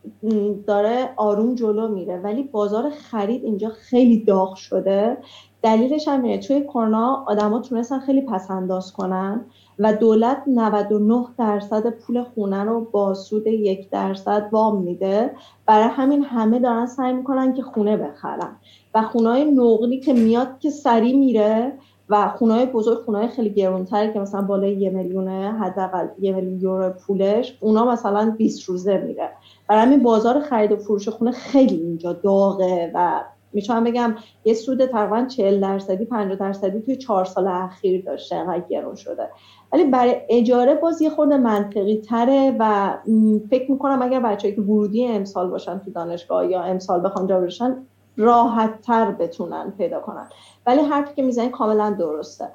داره آروم جلو میره ولی بازار خرید اینجا خیلی داغ شده. دلیلش هم اینه توی کرونا آدما تونستن خیلی پس انداز کنن. و دولت 99 درصد پول خونه رو با سود یک درصد وام میده. برای همین همه دارن سعی می‌کنن که خونه بخرن. و خونه نقلی که میاد که سری میره و خونه بزرگ خونه خیلی گرونتری که مثلا بالای یه میلیونه حداقل یه میلیون یورو پولش اونا مثلا 20 روزه میره. برای همین بازار خرید و فروش خونه خیلی اینجا داغه و می‌تونم بگم یه سود تقریبا 40 درصدی 50 درصدی توی چهار سال اخیر داشته انقدر گرون شده. ولی برای اجاره باز یه خورده منطقی تره و فکر می‌کنم اگر بچه‌ای که ورودی امسال باشن تو دانشگاه یا امسال بخوان جا بشن راحت تر بتونن پیدا کنن. ولی حرفی که می‌زنی کاملا درسته.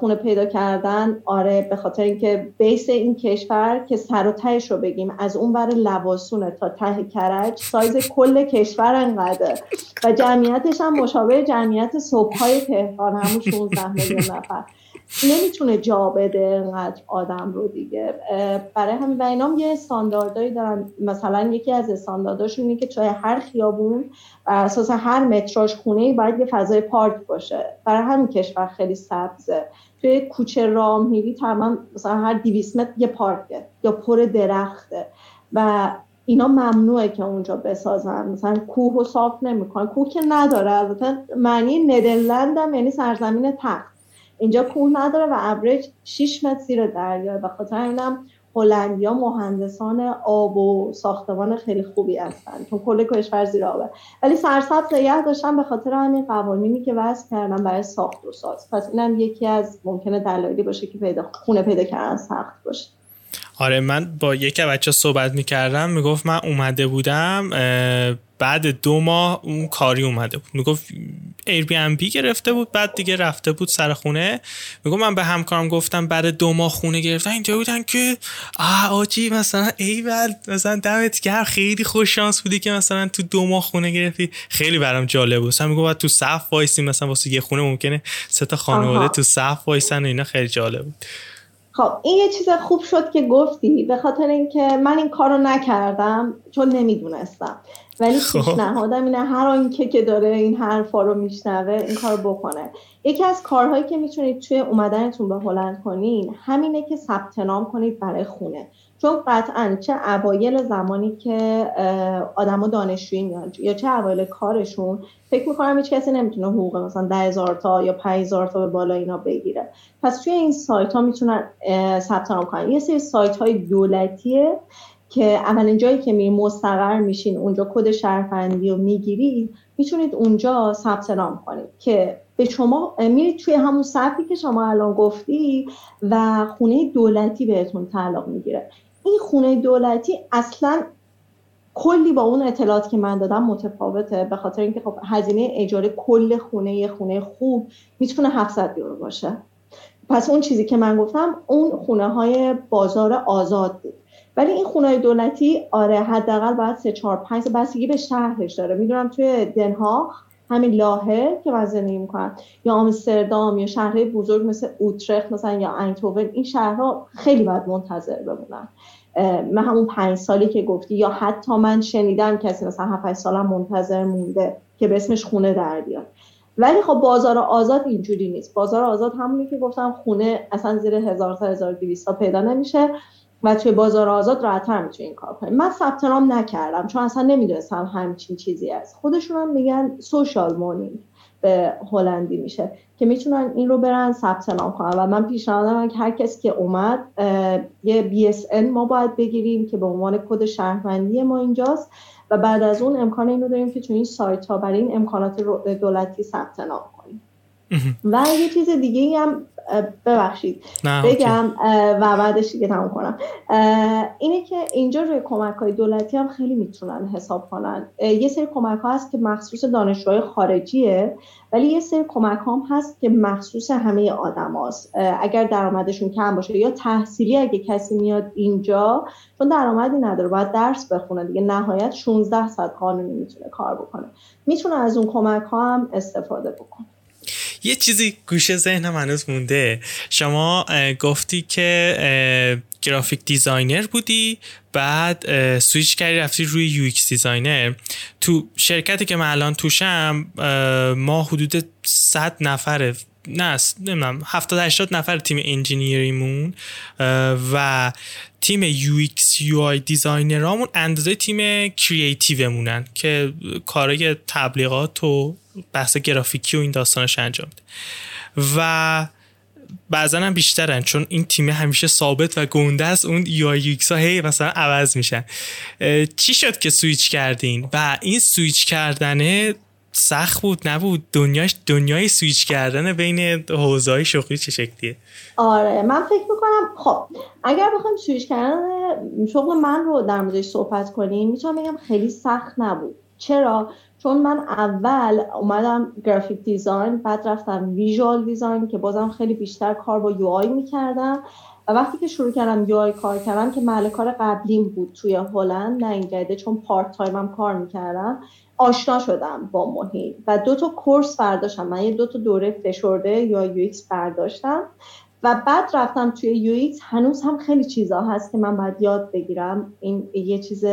خونه پیدا کردن آره به خاطر اینکه بیس این کشور که سر و تهش رو بگیم از اون بر لباسونه تا ته کرج سایز کل کشور انقدر و جمعیتش هم مشابه جمعیت صبح های تهران همون 16 میلیون نفر. نمی‌تونه جا بده انقدر آدم رو دیگه. برای همین و اینام یه استانداردهایی دارن. مثلا یکی از استانداردهاشون اینه که توی هر خیابون بر اساس هر متراژ خونه باید یه فضای پارک باشه. برای همین کشور خیلی سبزه. توی کوچه میری تقریبا مثلا هر 200 متر یه پارکه یا پر درخته. و اینا ممنوعه که اونجا بسازن. مثلا کوه و صاف نمی‌کنن. کوه که نداره. البته معنی ندرلند هم یعنی سرزمین تخت. اینجا کوه نداره و ابرج 6 متر زیر دریا و خاطر اینم هلندیا مهندسان آب و ساختمان خیلی خوبی هستن. چون کل کشور زیر آبه. ولی سرسبز نگه داشتن به خاطر همین قوانینی که وضع کردن برای ساخت و ساز. پس اینم یکی از ممکنه دلایلی باشه که پیدا خونه پیدا کردن سخت باشه. آره من با یکی بچه صحبت می‌کردم می‌گفت من اومده بودم بعد دو ماه اون کاری اومده بود. می‌گفت Airbnb گرفته بود بعد دیگه رفته بود سر خونه. می‌گفت من به همکارم گفتم بعد دو ماه خونه گرفتن. اینجا بودن که آه آجی مثلا ایول مثلا دمت گرم خیلی خوش شانس بودی که مثلا تو دو ماه خونه گرفتی. خیلی برام جالب بود. مثلا می‌گفت تو صف وایسی مثلا واسه یه خونه ممکنه سه تا خانواده تو صف وایسن و اینا خیلی جالب بود. خب این یه چیز خوب شد که گفتی به خاطر اینکه من این کارو نکردم چون نمی‌دونستم. ولی خب. پیشنهادم اینه هر آنکه که داره این حرفا رو میشنوه این کار بکنه. یکی از کارهایی که می‌تونید توی اومدنتون به هلند کنین همینه که ثبت نام کنید برای خونه. چون قطعا چه اوایل زمانی که آدما دانشجویی میان یا چه اوایل کارشون فکر می‌کنم هیچ کسی نمی‌تونه حقوق مثلا ده هزار تا یا پنج هزار تا به بالا اینا بگیره. پس توی این سایت ها می‌تونن ثبت نام کنن. یه سری سایت های دولتیه که اولین جایی که می مستقر میشین اونجا کد شهروندی رو می‌گیرید می‌تونید اونجا ثبت نام کنید که به شما میرید توی همون صفی که شما الان گفتی و خونه دولتی بهتون تعلق می‌گیره. این خونه دولتی اصلا کلی با اون اطلاعات که من دادم متفاوته به خاطر اینکه خب هزینه اجاره کل خونه یه خونه خوب می‌تونه 700 یورو باشه. پس اون چیزی که من گفتم اون خونه های بازار آزاد بود. ولی این خونه دولتی آره حداقل باید سه چهار پنج بستگی به شهرش داره. می‌دونم توی دنها همین لاهه که من زندگی می‌کنم یا آمستردام یا شهرهای بزرگ مثل اوترخت مثلا یا اینتوون این شهرها خیلی باید منتظر بمونن. من همون پنج سالی که گفتی یا حتی من شنیدم کسی مثلا هفت سالم منتظر مونده که به اسمش خونه در بیاد. ولی خب بازار آزاد اینجوری نیست. بازار آزاد همونی که گفتم خونه اصلا زیر هزار تا هزار پیدا نمیشه. و توی بازار آزاد راحتتر می‌تونی این کار کنی. من ثبت نام نکردم چون اصلا نمی‌دونستم همچین چیزی است خودشون هم میگن سوشال مونینگ به هلندی میشه که می‌تونن این رو برن ثبت نام کنن. و من پیشنهاد که هر کسی که اومد یه BSN ما باید بگیریم که به عنوان کد شهروندی ما اینجاست. و بعد از اون امکان این رو داریم که تو این سایت ها برای این امکانات دولتی ثبت نام و یه چیز دیگه هم ببخشید. بگم و بعدش دیگه تموم کنم. اینه که اینجا روی کمک های دولتی هم خیلی می‌تونن حساب کنن. یه سری کمک ها هست که مخصوص دانشجوهای خارجیه ولی یه سری کمک هم هست که مخصوص همه آدم هست. اگر درآمدشون کم باشه یا تحصیلی اگه کسی میاد اینجا چون درآمدی نداره باید درس بخونه دیگه. نهایت 16 ساعت قانونی می‌تونه کار بکنه. می‌تونه از اون کمک ها هم استفاده بکنه. یه چیزی گوشه ذهن هنوز مونده. شما گفتی که graphic designer بودی بعد سویچ کردی رفتی روی UX designer. تو شرکتی که من الان توشم ما حدود 100 نفره نه نمی‌دونم 70 80 نفر تیم engineering مون و تیم UX UI designer امون اندازه تیم creative مونن که کارای تبلیغات و بحث گرافیکی و این داستانش انجام ده و بعضا هم بیشترن چون این تیم همیشه ثابت و گنده است اون UI X ها هی مثلا عوض میشن. چی شد که سویچ کردین؟ و این سویچ کردنه سخت بود نبود. دنیاش دنیای سویچ کردن بین حوزه شغلی چه شکلیه؟ آره من فکر می‌کنم خب اگر بخوایم سویچ کردن شغل من رو در موردش صحبت کنیم می‌تونم بگم خیلی سخت نبود. چرا؟ چون من اول اومدم graphic design بعد رفتم visual design که بازم خیلی بیشتر کار با UI می‌کردم. و وقتی که شروع کردم UI کار کردم که محل کار قبلیم بود توی هلند نه چون part time م کار می‌کردم آشنا شدم با محیط و دو تا course برداشتم. من یه دو تا دوره فشرده UI UX برداشتم و بعد رفتم توی UX. هنوز هم خیلی چیزا هست که من باید یاد بگیرم. این یه چیز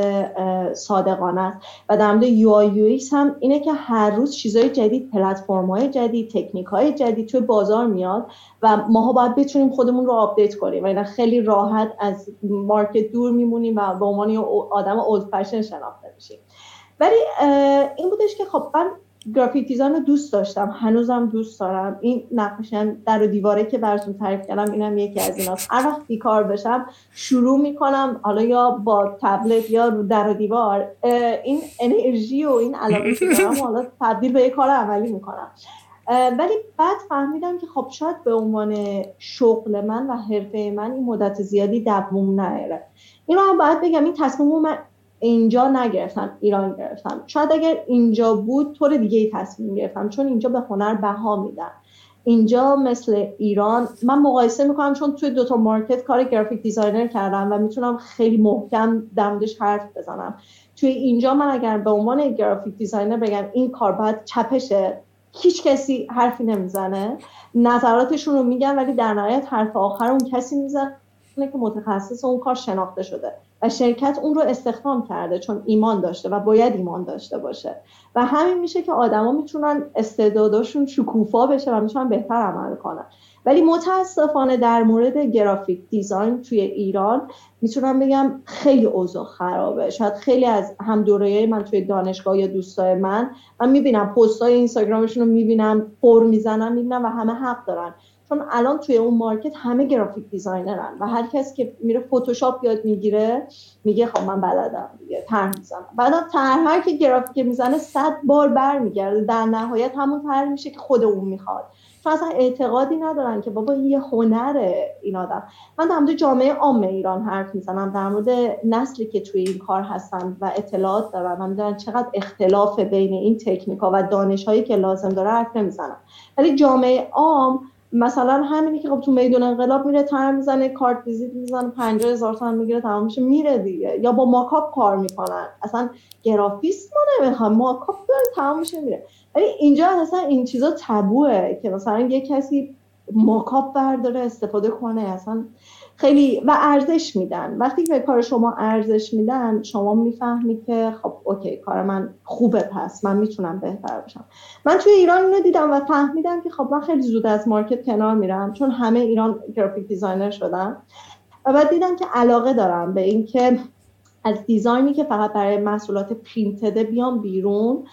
صادقانه است. و در مورد UI UX هم اینه که هر روز چیزای جدید پلتفرم های جدید تکنیک های جدید توی بازار میاد و ماها باید بتونیم خودمون رو update کنیم. و خیلی راحت از market دور میمونیم و به عنوان آدم old fashion شناخته میشیم. ولی این بودش که خب من graphic design رو دوست داشتم. هنوزم دوست دارم. این نقشه در و دیواره که براتون تعریف کردم اینم یکی از ایناست. هر وقت بیکار بشم شروع می‌کنم حالا یا با تبلت یا رو در و دیوار. این انرژی و این علاقه که دارم حالا تبدیل به یه کار عملی می‌کنم. ولی بعد فهمیدم که خب شاید به عنوان شغل من و حرفه من این مدت زیادی دووم نیاره. این رو هم باید بگم این تصمیم من اینجا نگرفتم ایران گرفتم. شاید اگر اینجا بود طور دیگه ای تصمیم گرفتم چون اینجا به هنر بها میدن. اینجا مثل ایران من مقایسه می‌کنم چون توی دوتا market کار graphic designer کردم و می‌تونم خیلی محکم دمدش حرف بزنم. توی اینجا من اگر به عنوان graphic designer بگم این کار باید چپ شه هیچ کسی حرفی نمی‌زنه. نظراتشون رو میگن ولی در نهایت حرف آخر اون کسی می‌زنه که متخصص اون کار شناخته شده. و شرکت اون رو استخدام کرده چون ایمان داشته و باید ایمان داشته باشه. و همین میشه که آدما می‌تونن استعداداشون شکوفا بشه و می‌تونن بهتر عمل کنن. ولی متاسفانه در مورد graphic design توی ایران می‌تونم بگم خیلی اوضاع خرابه. شاید خیلی از هم دوره من توی دانشگاه یا دوستای من من می‌بینم پستای اینستاگرامشون رو می‌بینم غر می‌زنن می‌بینم و همه حق دارن. چون الان توی اون market همه graphic designer ن و هر کس که میره فتوشاپ یاد می‌گیره میگه خب من بلدم دیگه طرح می‌زنم. بعدا طرح که گرافیک می‌زنه صد بار برمیگرده. در نهایت همون طرح میشه که خود اون می‌خواد. چون اصلا اعتقادی ندارن که بابا یه هنره این آدم. من در مورد جامعه عام ایران حرف می‌زنم. در مورد نسلی که توی این کار هستن و اطلاعات دارن و می‌دونن چقدر اختلاف بین این تکنیک ها و دانش هایی که لازم داره حرف نمی‌زنم. ولی جامعه عام مثلا همینی که خب تو میدون انقلاب میره تایپ می‌زنه کارت ویزیت می‌زنه 50 هزار تومن می‌گیره تمام میشه میره دیگه. یا با mockup کار می‌کنن. اصلا گرافیست ما نمی‌خوام. mockup داره تمام میشه میره. ولی اینجا اصلا این چیزا تابوئه که مثلا یه کسی mockup برداره استفاده کنه. اصلا خیلی و ارزش میدن. وقتی که به کار شما ارزش میدن شما می‌فهمی که خب okay کار من خوبه پس من می‌تونم بهتر بشم. من توی ایران اینو دیدم و فهمیدم که خب من خیلی زود از market کنار میرم چون همه ایران graphic designer شدن. و بعد دیدم که علاقه دارم به اینکه از design ی که فقط برای محصولات printed ه بیام بیرون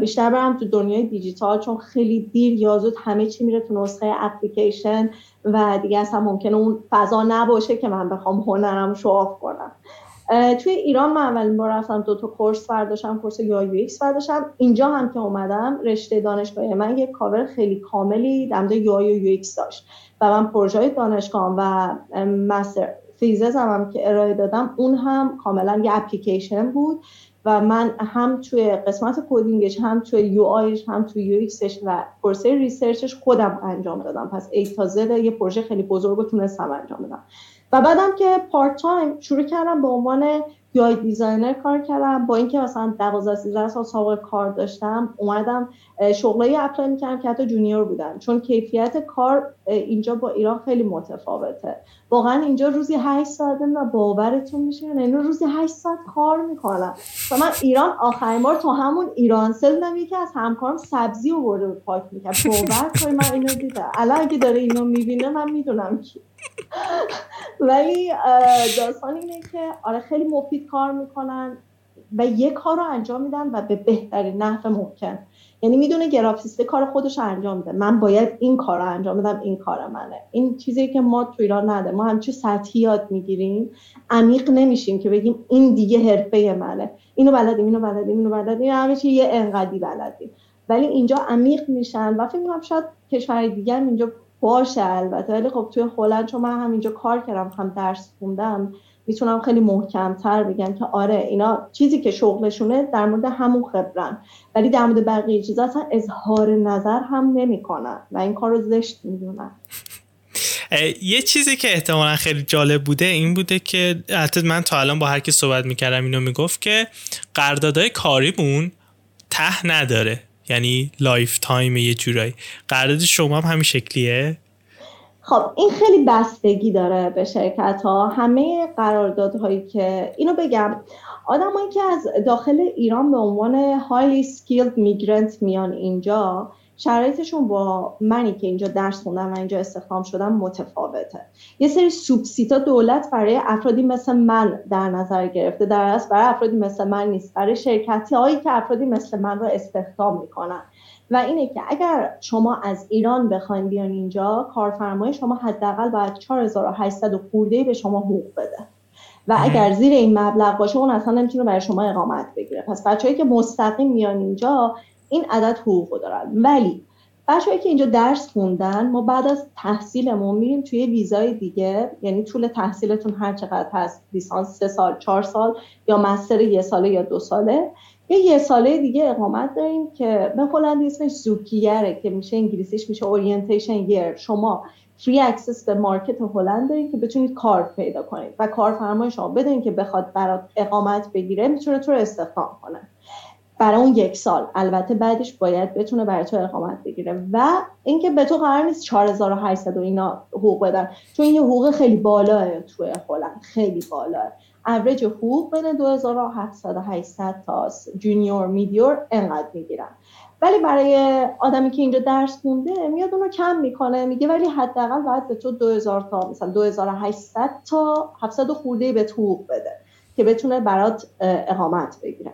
بیشتر برم تو دنیای دیجیتال چون خیلی دیر یا زود همه چی میره تو نسخه اپلیکیشن و دیگه اصلا ممکنه اون فضا نباشه که من بخوام هنرم شو کنم. توی ایران من اولین بار رفتم دو تا course برداشتم course UI UX برداشتم. اینجا هم که اومدم رشته دانشگاهی من یک کاور خیلی کاملی در مورد UX داشت و من پروژه دانشگاه و master thesis هم, که ارائه دادم اون هم کاملا یه اپلیکیشن بود. و من هم توی قسمت coding ش هم توی UI ش هم توی UX ش و پروسه research ش خودم انجام دادم. پس A تا Z یه پروژه خیلی بزرگ رو تونستم انجام بدم. و بعدم که part time شروع کردم به عنوان UI designer کار کردم. با اینکه مثلا 12 13 سال سابقه کار داشتم اومدم شغلای apply می‌کردم که حتی junior بودن. چون کیفیت کار اینجا با ایران خیلی متفاوته. واقعا اینجا روزی 8 ساعت و باورتون میشه یعنی روزی 8 ساعت کار می‌کنم و من ایران آخرین بار تو همون ایران سل یکی از همکارم سبزی آورده بود پاک می‌کرد. باور کنید من اینو دیدم. الان اگه داره اینو می‌بینه من می‌دونم کی. ولی داستان اینه که آره خیلی مفید کار می‌کنن و یه کار رو انجام میدن و به بهترین نحو ممکن. یعنی می‌دونه گرافیست کار خودش انجام میده. من باید این کار رو انجام بدم این کار منه. این چیزی که ما تو ایران نده. ما همچی سطحی یاد می‌گیریم عمیق نمیشیم که بگیم این دیگه حرفه منه. اینو بلدیم اینو بلدیم اینو بلدیم. همه چی یه انقدی بلدیم. ولی اینجا عمیق میشن و فکر می‌کنم شاید کشور دیگر اینجا باشه البته. ولی خب توی هلند چون من همینجا کار کردم هم درس خوندم می‌تونم خیلی محکمتر بگم که آره اینا چیزی که شغلشونه در مورد همون خبره‌ن. ولی در مورد بقیه چیزا اصلا اظهار نظر هم نمی‌کنن و این کار رو زشت می‌دونن. یه چیزی که احتمالا خیلی جالب بوده این بوده که حتی من تا الان با هر کی صحبت می‌کردم اینو می‌گفت که قراردادهای کاریمون ته نداره. یعنی lifetime یه جورایی. قرارداد شما هم همین شکلیه؟ خب این خیلی بستگی داره به شرکت ها همه قراردادهایی که اینو بگم آدمایی که از داخل ایران به عنوان highly skilled migrant میان اینجا شرایطشون با منی که اینجا درس خوندم و اینجا استخدام شدم متفاوته. یه سری سوبسیتا دولت برای افرادی مثل من در نظر گرفته. در اصل برای افرادی مثل من نیست. برای شرکتی هایی که افرادی مثل من رو استخدام می‌کنن. و اینه که اگر شما از ایران بخواین بیان اینجا کارفرمای شما حداقل باید 4800 خورده به شما حقوق بده. و اگر زیر این مبلغ باشه اون اصلا نمی‌تونه برای شما اقامت بگیره. پس بچههایی که مستقیم میان اینجا این عدد حقوق دارن. ولی بچه‌ای که اینجا درس خوندن ما بعد از تحصیلمون میریم توی ویزای دیگه یعنی طول تحصیلتون هر چقدر هست لیسانس سه سال چهار سال یا مستر یه ساله یا دو ساله یه یه ساله دیگه اقامت داریم که به هلندی اسمش zoekjaar ه که میشه انگلیسیش میشه orientation year شما free access به market هلند دارید که بتونید کار پیدا کنید و کارفرمای شما بدونید که بخواد برات اقامت بگیره می‌تونه تو رو استخدام کنه. برای اون یک سال. البته بعدش باید بتونه برای تو اقامت بگیره. و اینکه به تو قرار نیست 4800 و اینا حقوق بدن. چون یه حقوق خیلی بالاه توی هلند خیلی بالاه. اوریج حقوق بین 2700 800 تا جونیور میدیور انقدر می‌گیرن. ولی برای آدمی که اینجا درس خونده میاد اونو کم می‌کنه. میگه ولی حداقل باید به تو 2000 تا مثلا 2800 تا 700 خورده به حقوق بده که بتونه برات اقامت بگیره.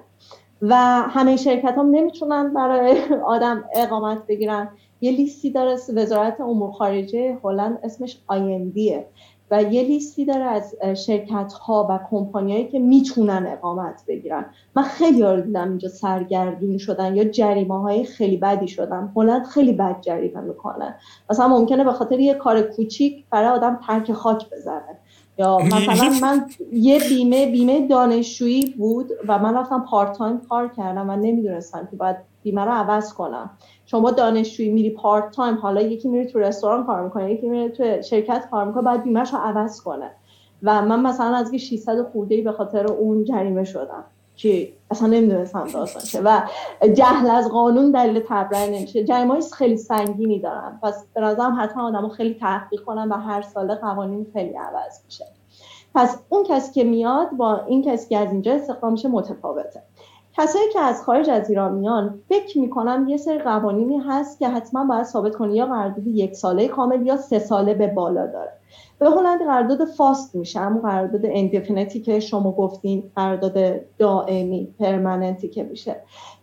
و همه شرکت هم نمی‌تونن برای آدم اقامت بگیرن. یه لیستی داره وزارت امور خارجه هلند اسمش آیندیه و یه لیستی داره از شرکت ها و کمپانیایی که می‌تونن اقامت بگیرن. من خیلی ها دیدم اینجا سرگردون شدن یا جریمه های خیلی بدی شدن. هلند خیلی بد جریمه می‌کنه. مثلا ممکنه به خاطر یه کار کوچیک برای آدم ترک خاک بزنه. یا مثلا من یه بیمه بیمه دانشجویی بود و من رفتم part time کار کردم و نمی‌دونستم که باید بیمه رو عوض کنم. شما دانشجویی میری part time حالا یکی میری تو رستوران کار می‌کنه یکی میری تو شرکت کار می‌کنه باید بیمهش رو عوض کنه. و من مثلا از 600 خورده به خاطر اون جریمه شدم. که اصلا نمی‌دونستم داستان شه و جهل از قانون دلیل تبرئه نمیشه. جریمه خیلی سنگینی دارن. پس به نظرم حتما آدمو خیلی تحقیق کنن و هر ساله قوانین خیلی عوض میشه. پس اون کسی که میاد با این کسی که از اینجا استخدام میشه متفاوته. کسایی که از خارج از ایران میان فکر می‌کنم یه سری قوانینی هست که حتما باید ثابت کنی یا قرارداد یک ساله کامل یا سه ساله به بالا داره. به هلند قرارداد فاست میشه اما قرارداد اندفینیتی که شما گفتین قرارداد دائمی پرمننتی که میشه.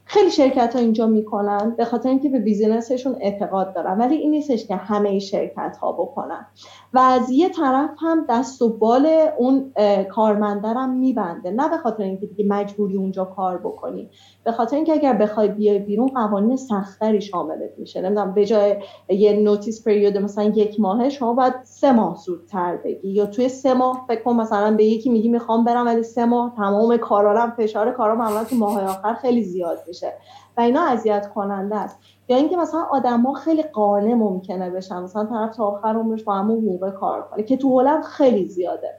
خیلی شرکت ها اینجا می‌کنن به خاطر اینکه به بیزینسشون اعتقاد دارن ولی این نیستش که همه شرکت ها بکنن. و از یه طرف هم دست و بال اون کارمندرم میبنده. نه به خاطر اینکه دیگه مجبوری اونجا کار بکنی. به خاطر اینکه اگر بخوای بیای بیرون قوانین سختری شاملت میشه. نمی‌دونم به جای یه نوتیس پریود مثلا یک ماهه شما باید سه ماه زودتر بگی. یا توی سه ماه فکر کن مثلا به یکی میگی می‌خوام برم ولی سه ماه تمام کارارم فشار کارام معمولا تو ماه آخر خیلی زیاد میشه. و اینا اذیت کننده است. یا اینکه مثلا آدما خیلی قانع ممکنه بشن. مثلا طرف تا آخر عمرش با همون موقع کار کنه که تو هلند خیلی زیاده.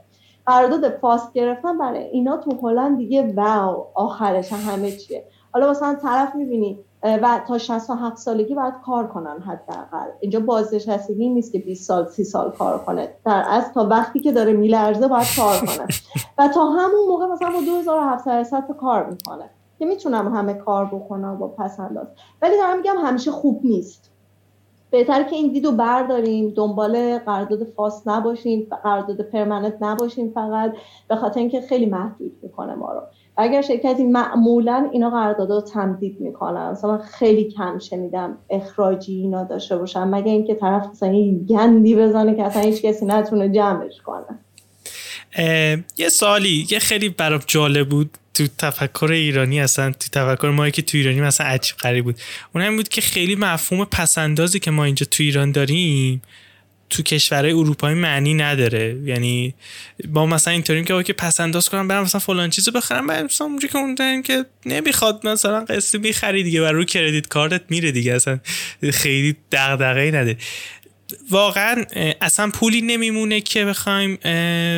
قرارداد فاست گرفتن برای اینا تو هلند دیگه واو آخرش همه چیه. حالا مثلا طرف می‌بینی و تا 67 سالگی باید کار کنن حداقل. اینجا بازنشستگی نیست که 20 سال 30 سال کار کنه. در از تا وقتی که داره میلرزه باید کار کنه. و تا همون موقع مثلا با 2700 تا کار می‌کنه. که می‌تونم همه کار بکنم با پس انداز. ولی دارم میگم همیشه خوب نیست. بهتر که این دیدو برداریم دنبال قرارداد فاس نباشیم قرارداد پرمننت نباشیم فقط به خاطر اینکه خیلی محدود می‌کنه ما رو. اگر شرکتی معمولا اینا قرارداد رو تمدید می‌کنن مثلا خیلی کم شنیدم اخراجی اینا داشته باشن مگه اینکه طرف مثلا گندی بزنه که اصلا هیچ کسی نتونه جمعش کنه. یه سالی یه خیلی برام جالب بود. تو تفکر ایرانی اصلا تو تفکر ما که تو ایرانی مثلا عجیب غریب بود. اون هم بود که خیلی مفهوم پسندازی که ما اینجا تو ایران داریم تو کشورهای اروپایی معنی نداره. یعنی با مثلا اینطوریم که که پس انداز کنم برم مثلا فلان چیزو بخرم بعد مثلا اونجوری که اون که نمی‌خواد مثلا قسطی می‌خری دیگه و رو کردیت کارتت میره دیگه اصلا خیلی دغدغه‌ای نده. واقعا اصلا پولی نمیمونه که بخوایم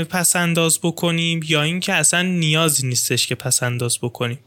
پس انداز بکنیم یا اینکه اصلا نیازی نیستش که پس انداز بکنیم.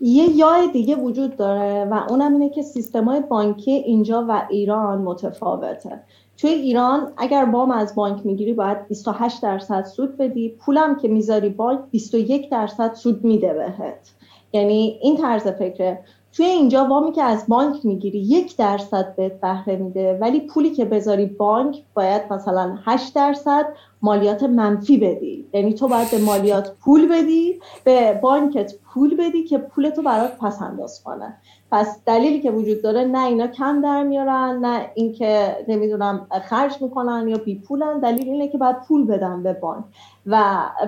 یه یای دیگه وجود داره و اونم اینه که سیستمای بانکی اینجا و ایران متفاوته. توی ایران اگر وام از بانک می‌گیری باید 28 درصد سود بدی پولم که می‌ذاری بانک 21 درصد سود میده بهت. یعنی این طرز فکره. توی اینجا وامی که از بانک می‌گیری یک درصد بهت بهره میده ولی پولی که بذاری بانک باید مثلا 8 درصد مالیات منفی بدی. یعنی تو باید به مالیات پول بدی به بانکت پول بدی که پول تو برات پس انداز کنه. پس دلیلی که وجود داره نه اینا کم در میارن نه اینکه نمی‌دونم خرج می‌کنن یا بی پولن دلیل اینه که باید پول بدن به بانک. و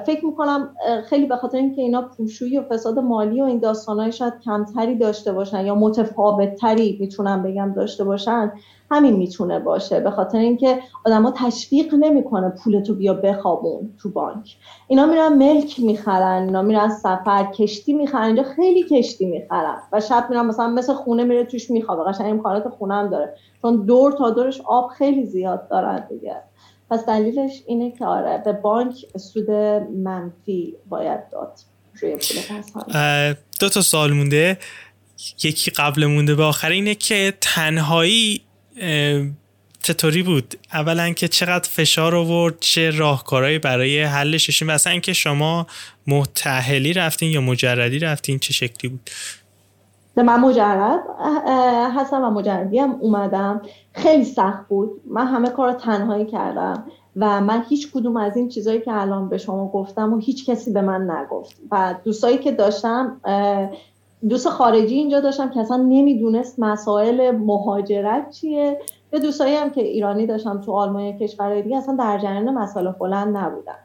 فکر می‌کنم خیلی به خاطر اینکه اینا پولشویی و فساد مالی و این داستانهای شاید کمتری داشته باشن یا متفاوتتری می‌تونم بگم داشته باشن همین می‌تونه باشه به خاطر اینکه آدما تشویق نمی‌کنه پولتو بیا بخوابون تو بانک. اینا میرن ملک می‌خرن اینا میرن سفر کشتی می‌خرن اینجا خیلی کشتی می‌خرن و شب میرن مثلا مثل خونه میره توش میخوابه. قشنگ امکانات خونه هم داره. چون دور تا دورش آب خیلی زیاد دارن دیگه. پس دلیلش اینه که آره به بانک سود منفی باید داد. پول دو تا سال مونده. یکی قبل مونده به آخر اینه که تنهایی چطوری بود؟ اولا که چقدر فشار آورد چه راهکارهایی برای حلش و اصلا اینکه شما متحلی رفتین یا مجردی رفتین چه شکلی بود؟ من مجرد هستم و مجردی هم اومدم. خیلی سخت بود. من همه کار تنهایی کردم و من هیچ کدوم از این چیزهایی که الان به شما گفتم و هیچ کسی به من نگفت. و دوستایی که داشتم دوست خارجی اینجا داشتم که اصلا نمی‌دونست مسائل مهاجرت چیه. به دوستایی هم که ایرانی داشتم تو آلمان کشورهای دیگه اصلا در جریان مسائل بلند نبودن.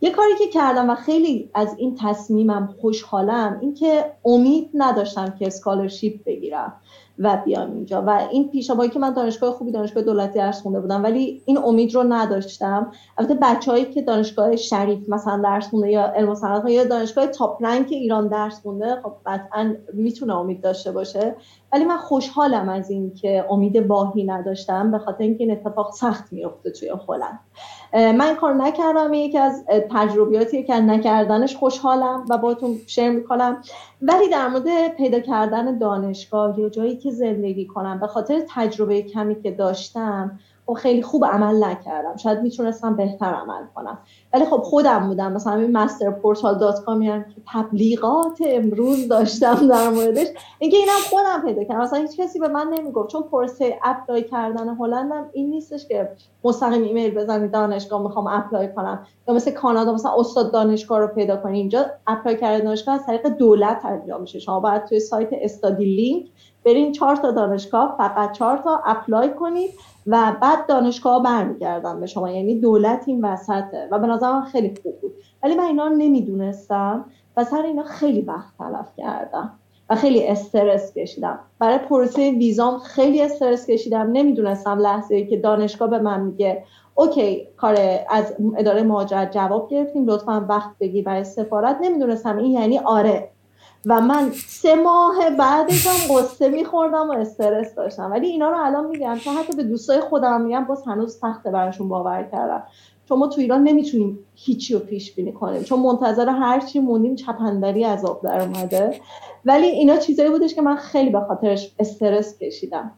یه کاری که کردم و خیلی از این تصمیمم خوشحالم این که امید نداشتم که اسکالرشیپ بگیرم. و بیام اینجا. و این پیشابایی که من دانشگاه خوبی دانشگاه دولتی درس خونده بودم ولی این امید رو نداشتم. البته بچههایی که دانشگاه شریف مثلا درس خونده یا علم و یا دانشگاه تاپ رنک ایران درس خونده خب قطعا می‌تونه امید داشته باشه. ولی من خوشحالم از این که امید واهی نداشتم به خاطر اینکه این اتفاق سخت میفته توی هلند من کار نکردم یکی از تجربیاتی که نکردنش خوشحالم و باتون شیر می‌کنم. ولی در مورد پیدا کردن دانشگاه یا جایی که زندگی کنم به خاطر تجربه کمی که داشتم خیلی خوب عمل نکردم. شاید می‌تونستم بهتر عمل کنم. ولی خب خودم بودم. مثلا این Mastersportal dot com ی هم که تبلیغات امروز داشتم در موردش. اینکه اینم خودم پیدا کردم. مثلا هیچ کسی به من نمی‌گفت. چون پروسه apply کردن هلندم این نیستش که مستقیم ایمیل بزنید دانشگاه می‌خوام apply کنم. یا مثل کانادا مثلا استاد دانشگاه رو پیدا کنید اینجا apply کردن دانشگاه از طریق دولت انجام میشه. شما باید توی سایت Studielink برین چهار تا دانشگاه فقط چهار تا apply کنید و بعد دانشگاه برمیگردن به شما. یعنی دولت این وسطه و به نظر خیلی خوب بود. ولی من اینا نمی‌دونستم و سر اینا خیلی وقت تلف کردم و خیلی استرس کشیدم. برای پروسه ویزام خیلی استرس کشیدم. نمی‌دونستم لحظه ای که دانشگاه به من میگه OK کار از اداره مهاجرت جواب گرفتیم لطفا وقت بگی برای سفارت. نمی‌دونستم این یعنی آره. و من سه ماه بعدش هم قصه میخوردم و استرس داشتم. ولی اینا رو الان میگم چون حتی به دوستای خودم میگم باز هنوز سخته براشون باور کردم. چون ما تو ایران نمی‌تونیم هیچی رو پیش بینی کنیم. چون منتظر هر چی موندیم چپندری آب در اومده. ولی اینا چیزایی بودش که من خیلی به خاطرش استرس کشیدم.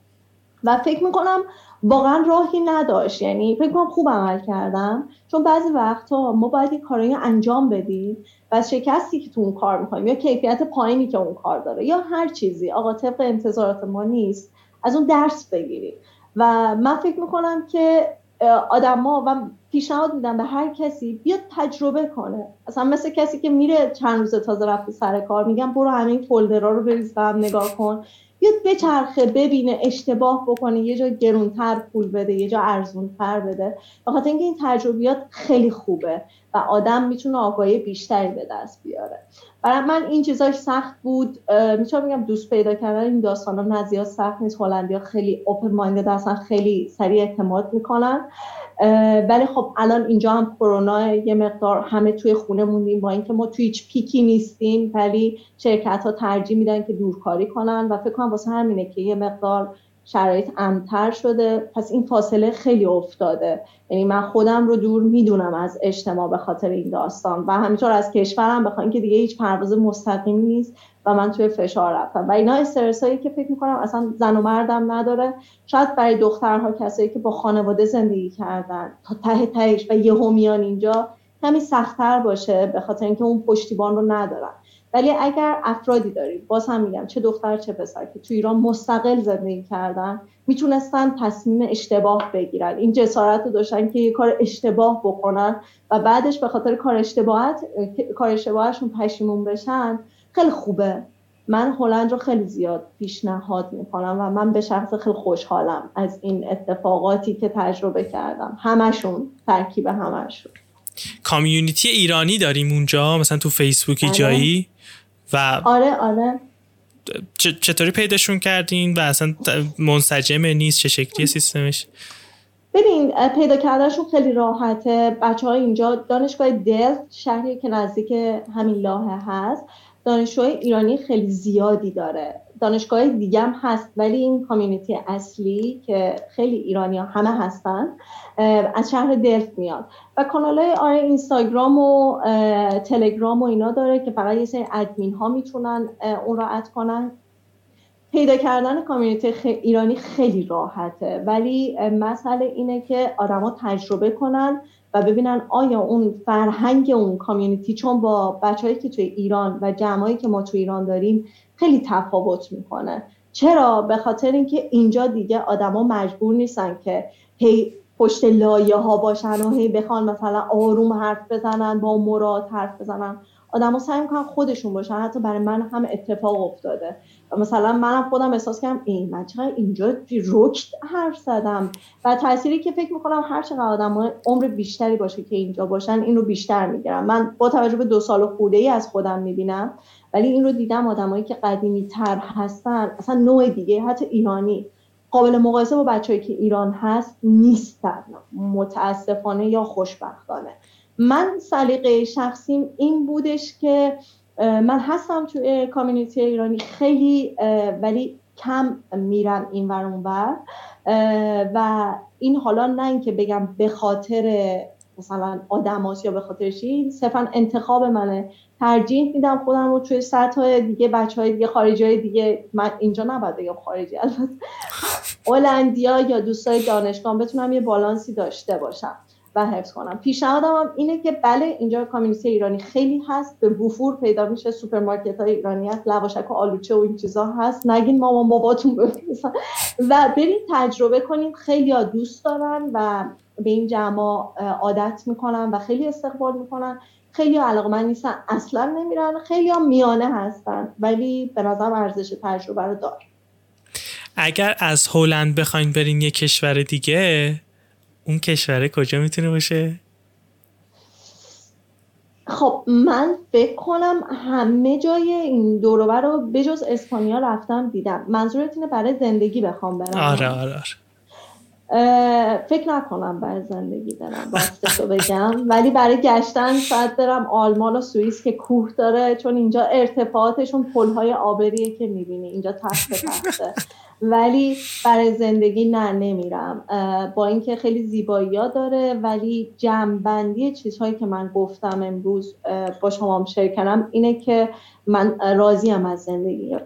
و فکر می‌کنم واقعا راهی نداشت. یعنی فکر کنم خوب عمل کردم. چون بعضی وقتها ما باید این کارایی انجام بدیم و شکستی که تو اون کار می‌کنیم یا کیفیت پایینی که اون کار داره یا هر چیزی. آقا طبق انتظارات ما نیست. از اون درس بگیریم. و من فکر می‌کنم که آدما و پیشنهاد میدم به هر کسی بیاد تجربه کنه. اصلا مثل کسی که میره چند روز تازه رفته سر کار میگم برو همین فولدرا رو بریز و هم نگاه کن. بیاد بچرخه ببینه اشتباه بکنه یه جا گرونتر پول بده یه جا ارزونتر بده. بخاطر اینکه این تجربیات خیلی خوبه و آدم می‌تونه آگاهی بیشتری به دست بیاره. برای من این چیزاش سخت بود می‌تونم بگم دوست پیدا کردن این داستان ها نزیاد سخت نیست. هلندیا خیلی اوپن مایندد هستن خیلی سریع اعتماد می‌کنن. ولی خب الان اینجا هم کرونا یه مقدار همه توی خونه موندیم. با اینکه ما توی هیچ پیکی نیستیم ولی شرکت ها ترجیح میدن که دورکاری کنن. و فکر کنم واسه همینه که یه مقدار شرایط امتر شده. پس این فاصله خیلی افتاده. یعنی من خودم رو دور می‌دونم از اجتماع به خاطر این داستان. و همینطور از کشورم بخواین که دیگه هیچ پرواز مستقیمی نیست و من توی فشار رفتم. و اینا استرس هایی که فکر می‌کنم اصلا زن و مردم نداره. شاید برای دخترها کسایی که با خانواده زندگی کردن تا ته تهش و یه میان اینجا کمی سختتر باشه به خاطر اینکه اون پشتیبان رو ندارن. ولی اگر افرادی دارید باز هم میگم چه دختر چه پسر که تو ایران مستقل زندگی کردن می‌تونستن تصمیم اشتباه بگیرن. این جسارت رو داشتن که یه کار اشتباه بکنن و بعدش به خاطر کار اشتباهت کار اشتباهشون پشیمون بشن خیلی خوبه. من هلند رو خیلی زیاد پیشنهاد می‌کنم و من به شخص خیلی خوشحالم از این اتفاقاتی که تجربه کردم. همشون ترکیب همشون. کامیونیتی ایرانی داریم اونجا؟ مثلا تو فیسبوکی آره. جایی؟ و آره آره. چطوری پیداشون کردین و اصلا منسجمه نیست؟ چه شکلی سیستمش؟ ببین پیدا کردنشون خیلی راحته. بچه های اینجا دانشگاه دل شهری که نزدیک همین لاهه هست دانشجوی ایرانی خیلی زیادی داره. دانشگاه دیگه هم هست ولی این کامیونیتی اصلی که خیلی ایرانی ها همه هستن از شهر دلفت میاد. و کانال های آره اینستاگرام و تلگرام و اینا داره که فقط یه سری ادمین ها می‌تونن اون را اد کنن. پیدا کردن کامیونیتی ایرانی خیلی راحته ولی مسئله اینه که آدما تجربه کنن و ببینن آیا اون فرهنگ اون کامیونیتی چون با بچههایی که توی ایران و جمعایی که ما توی ایران داریم خیلی تفاوت می‌کنه. چرا؟ به خاطر اینکه اینجا دیگه آدما مجبور نیستن که هی پشت لایه ها باشن و هی بخوان مثلا آروم حرف بزنن با مراد حرف بزنن. آدما سعی می‌کنن خودشون باشن. حتی برای من هم اتفاق افتاده. مثلا منم خودم احساس کردم این من چقدر اینجا رکت حرف زدم. و تأثیری که فکر می‌کنم هر چقدر آدم عمر بیشتری باشه که اینجا باشن این رو بیشتر می‌گیرم. من با توجه به دو سال خورده ای از خودم می‌بینم. ولی این رو دیدم آدمایی که قدیمی تر هستن اصلا نوع دیگه حتی ایرانی. قابل مقایسه با بچههایی که ایران هست نیستن. متاسفانه یا خوشبختانه. من سلیقه شخصیم این بودش که من هستم توی کامیونیتی ایرانی خیلی ولی کم میرم این ور و این حالا نه اینکه بگم به خاطر مثلا آدماس یا به خاطر چی صرفا انتخاب منه. ترجیح میدم خودم رو توی سطح دیگه بچه های دیگه خارجی های دیگه من اینجا نباید بگم خارجی البته. هلندیا یا دوستای دانشگاه بتونم یه بالانسی داشته باشم. و حفظ کنم. پیشنهادم هم اینه که بله اینجا community ایرانی خیلی هست به وفور پیدا میشه سوپرمارکت های ایرانی هست لواشک و آلوچه و این چیزا هست. نگین مامان باباتون بفرستن. و برید تجربه کنیم. خیلی ها دوست دارن و به این جمع عادت می‌کنن و خیلی استقبال می‌کنن. خیلی علاقه من نیستن اصلا نمیرن. خیلی ها میانه هستن ولی به نظر ارزش تجربه رو دار. اگر از هلند بخواین برین یه کشور دیگه اون کشوره کجا می‌تونه باشه؟ خب من فکر کنم همه جای این دوروبر رو بجز اسپانیا رفتم دیدم. منظورت اینه برای زندگی بخوام برم؟ آره آره, آره. فکر نکنم برای زندگی برم رو بگم. ولی برای گشتن شاید برم آلمان و سوئیس که کوه داره چون اینجا ارتفاعاتشون پلهای آبریه که می‌بینی. اینجا تخت تخته. ولی برای زندگی نه نمیرم. با اینکه خیلی زیبایی ها داره ولی جمعبندی چیزهایی که من گفتم امروز با شما هم share کردم اینه که من راضیم از زندگی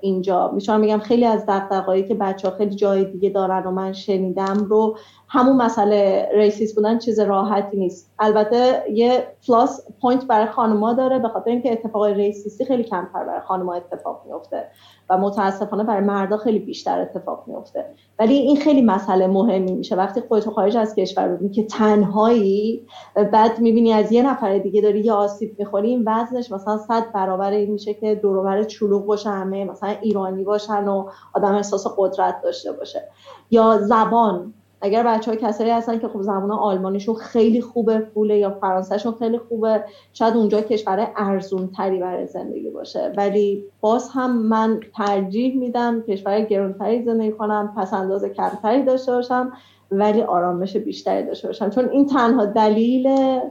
اینجا. می‌تونم بگم خیلی از دغدغه‌هایی که بچه ها خیلی جای دیگه دارن و من شنیدم رو همون مسئله racist بودن چیز راحتی نیست. البته یه plus point برای خانما داره به خاطر اینکه اتفاق racist ی خیلی کمتر برای خانما اتفاق میفته و متاسفانه برای مردا خیلی بیشتر اتفاق میفته ولی این خیلی مسئله مهمی میشه. وقتی خودت خارج از کشور ببینی که تنهایی بعد می‌بینی از یه نفر دیگه داری یه آسیب می‌خوری این وزنش مثلا صد برابر این میشه که دور چلوغ باشه همه مثلا ایرانی باشن و آدم احساس قدرت داشته باشه. یا زبان. اگر بچه ها کسایی هستن که خب زبان آلمانیشون خیلی خوبه پوله یا فرانسهشون خیلی خوبه شاید اونجا کشور ارزون تری برای زندگی باشه. ولی باز هم من ترجیح میدم کشور گرونتری زندگی کنم پس انداز کمتری داشته باشم ولی آرامش بیشتری داشته باشم. چون این تنها دلیل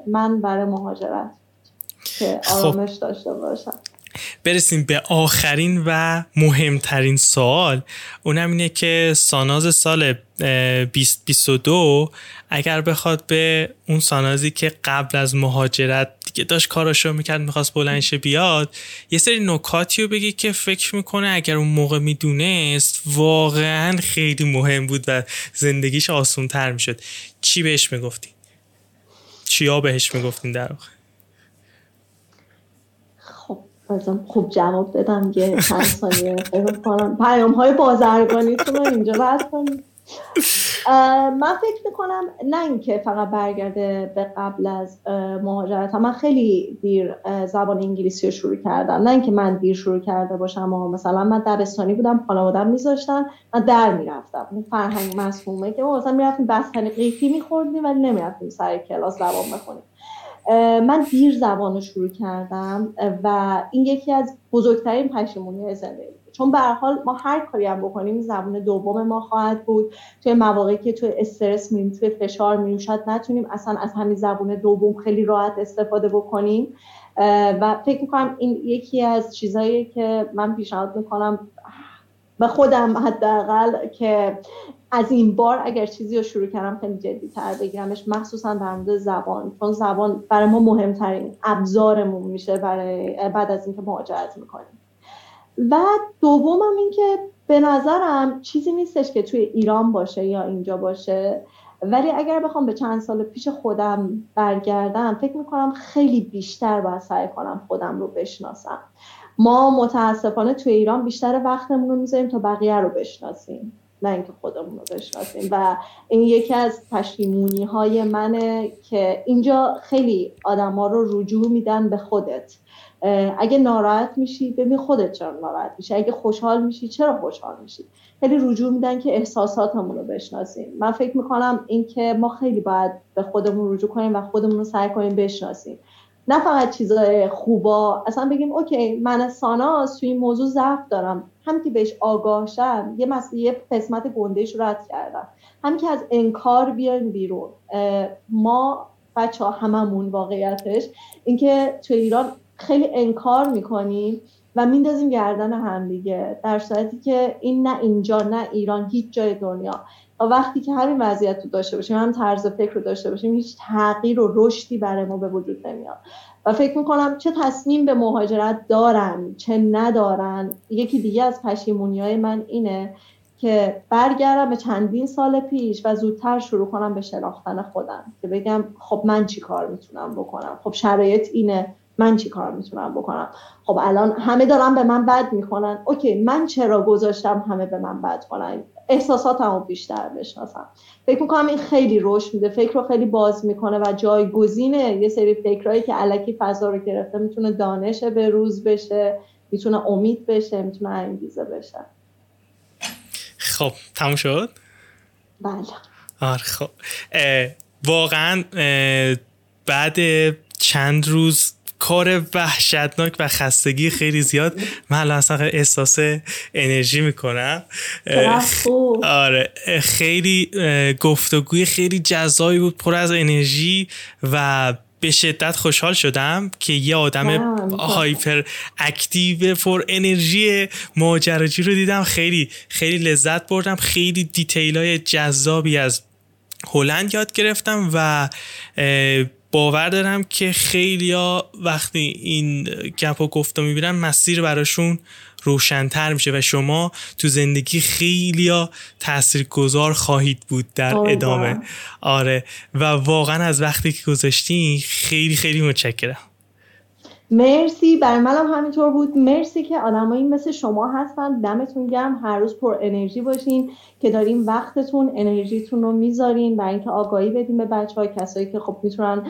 من برای مهاجرت که خب. آرامش داشته باشم. برسیم به آخرین و مهمترین سوال. اونم اینه که ساناز سال 2022 اگر بخواد به اون سانازی که قبل از مهاجرت دیگه داشت کاراشو می‌کرد می‌خواست بلنش بیاد یه سری نکاتی رو بگی که فکر می‌کنه اگر اون موقع می‌دونست واقعا خیلی مهم بود و زندگیش آسون تر می‌شد. چی بهش می‌گفتی؟ چیا بهش می‌گفتین در واقع؟ ازم خوب جواب بدم یه چند ثانیه. پیام های بازرگانیتون رو اینجا رد کنیم. من فکر می‌کنم نه اینکه فقط برگرده به قبل از مهاجرت من خیلی دیر زبان انگلیسی رو شروع کردم. نه اینکه من دیر شروع کرده باشم و مثلا من دبستانی بودم خانوادم میذاشتن من در می‌رفتم. اون فرهنگ مسمومه که ما مثلا می‌رفتیم بستنی قیفی میخوردیم ولی نمی‌رفتیم سر کلاس زبان بخونیم. من دیر زبان رو شروع کردم و این یکی از بزرگترین پشیمونی زندگی چون به حال ما هر کاری هم بکنیم زبان دوم ما خواهد بود. توی مواقعی که توی استرس میریم توی فشار میریم شاید نتونیم اصلا از همین زبان دوم خیلی راحت استفاده بکنیم. و فکر می‌کنم این یکی از چیزهایی که من پیشنهاد می‌کنم به خودم حداقل که از این بار اگر چیزی رو شروع کردم خیلی جدی تر بگیرمش مخصوصا در مورد زبان چون زبان برای ما مهمترین ابزارمون میشه برای بعد از اینکه مهاجرت می‌کنیم. و دومم این که به نظرم چیزی نیستش که توی ایران باشه یا اینجا باشه ولی اگر بخوام به چند سال پیش خودم برگردم فکر می‌کنم خیلی بیشتر باید سعی کنم خودم رو بشناسم. ما متاسفانه توی ایران بیشتر وقتمون رو می‌ذاریم تا بقیه رو بشناسیم. نه اینکه خودمون رو بشناسیم. و این یکی از پشیمونی های منه که اینجا خیلی آدما رو رجوع میدن به خودت. اگه ناراحت میشی ببین خودت چرا ناراحت میشی. اگه خوشحال میشی چرا خوشحال میشی؟ خیلی رجوع میدن که احساساتمون رو بشناسیم. من فکر می‌کنم اینکه ما خیلی باید به خودمون رجوع کنیم و خودمون رو سعی کنیم بشناسیم. نه فقط چیزای خوبا. اصلا بگیم اوکی من ساناس توی این موضوع ضعف دارم. هم که بهش آگاه شم یه مسئله یه قسمت گندهش رد کردم. هم که از انکار بیایم بیرون ما بچه ها هممون واقعیتش اینکه تو ایران خیلی انکار می‌کنیم و میندازیم گردن هم دیگه در صورتی که این نه اینجا نه ایران هیچ جای دنیا. و وقتی که همین وضعیت رو داشته باشیم هم طرز فکر رو داشته باشیم هیچ تغییر و رشدی برای ما به وجود نمیاد. و فکر می‌کنم چه تصمیم به مهاجرت دارن چه ندارن. یکی دیگه از پشیمونی های من اینه که برگردم به چندین سال پیش و زودتر شروع کنم به شناختن خودم. که بگم خب من چی کار می‌تونم بکنم؟ خب شرایط اینه. من چی کار می‌تونم بکنم؟ خب الان همه دارن به من بد می‌کنن اوکی من چرا گذاشتم همه به من بد کنن؟ احساساتم رو بیشتر بشناسم. فکر می‌کنم این خیلی رشد میده. فکر رو خیلی باز می‌کنه و جایگزینه. یه سری فکرهایی که علکی فضا رو گرفته می‌تونه دانش به روز بشه می‌تونه امید بشه می‌تونه انگیزه بشه. خب تموم شد؟ بله. آره خب. واقعا بعد چند روز کار وحشتناک و خستگی خیلی زیاد. من الان اصلا احساس انرژی می‌کنم. آره. خیلی گفتگوی خیلی جذابی بود پر از انرژی و به شدت خوشحال شدم که یه آدم hyperactive پر انرژی ماجراجو رو دیدم. خیلی خیلی لذت بردم. خیلی detail های جذابی از هلند یاد گرفتم و باور دارم که خیلیا وقتی این گپ و گفته می‌بینن مسیر براشون روشنتر میشه و شما تو زندگی خیلیا تاثیرگذار خواهید بود در ادامه. آره. و واقعا از وقتی که گذاشتین خیلی خیلی متشکرم. مرسی. برای منم همینطور بود. مرسی که آدمایی مثل شما هستن. دمتون گرم. هر روز پر انرژی باشین که دارین وقتتون انرژیتون رو می‌ذارین. برای اینکه آگاهی بدین به بچه های کسایی که خب می‌تونن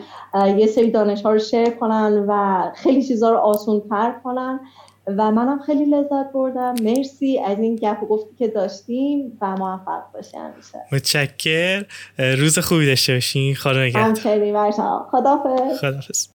یه سری دانش ها رو شیر کنن و خیلی چیزها رو آسون تر کنن. و منم خیلی لذت بردم. مرسی از این گپ و گفتی که داشتیم و موفق باشی همیشه. متشکر. روز خوبی داشته باشین. خدا نگهدار. همچنین. خدافظ خدافظ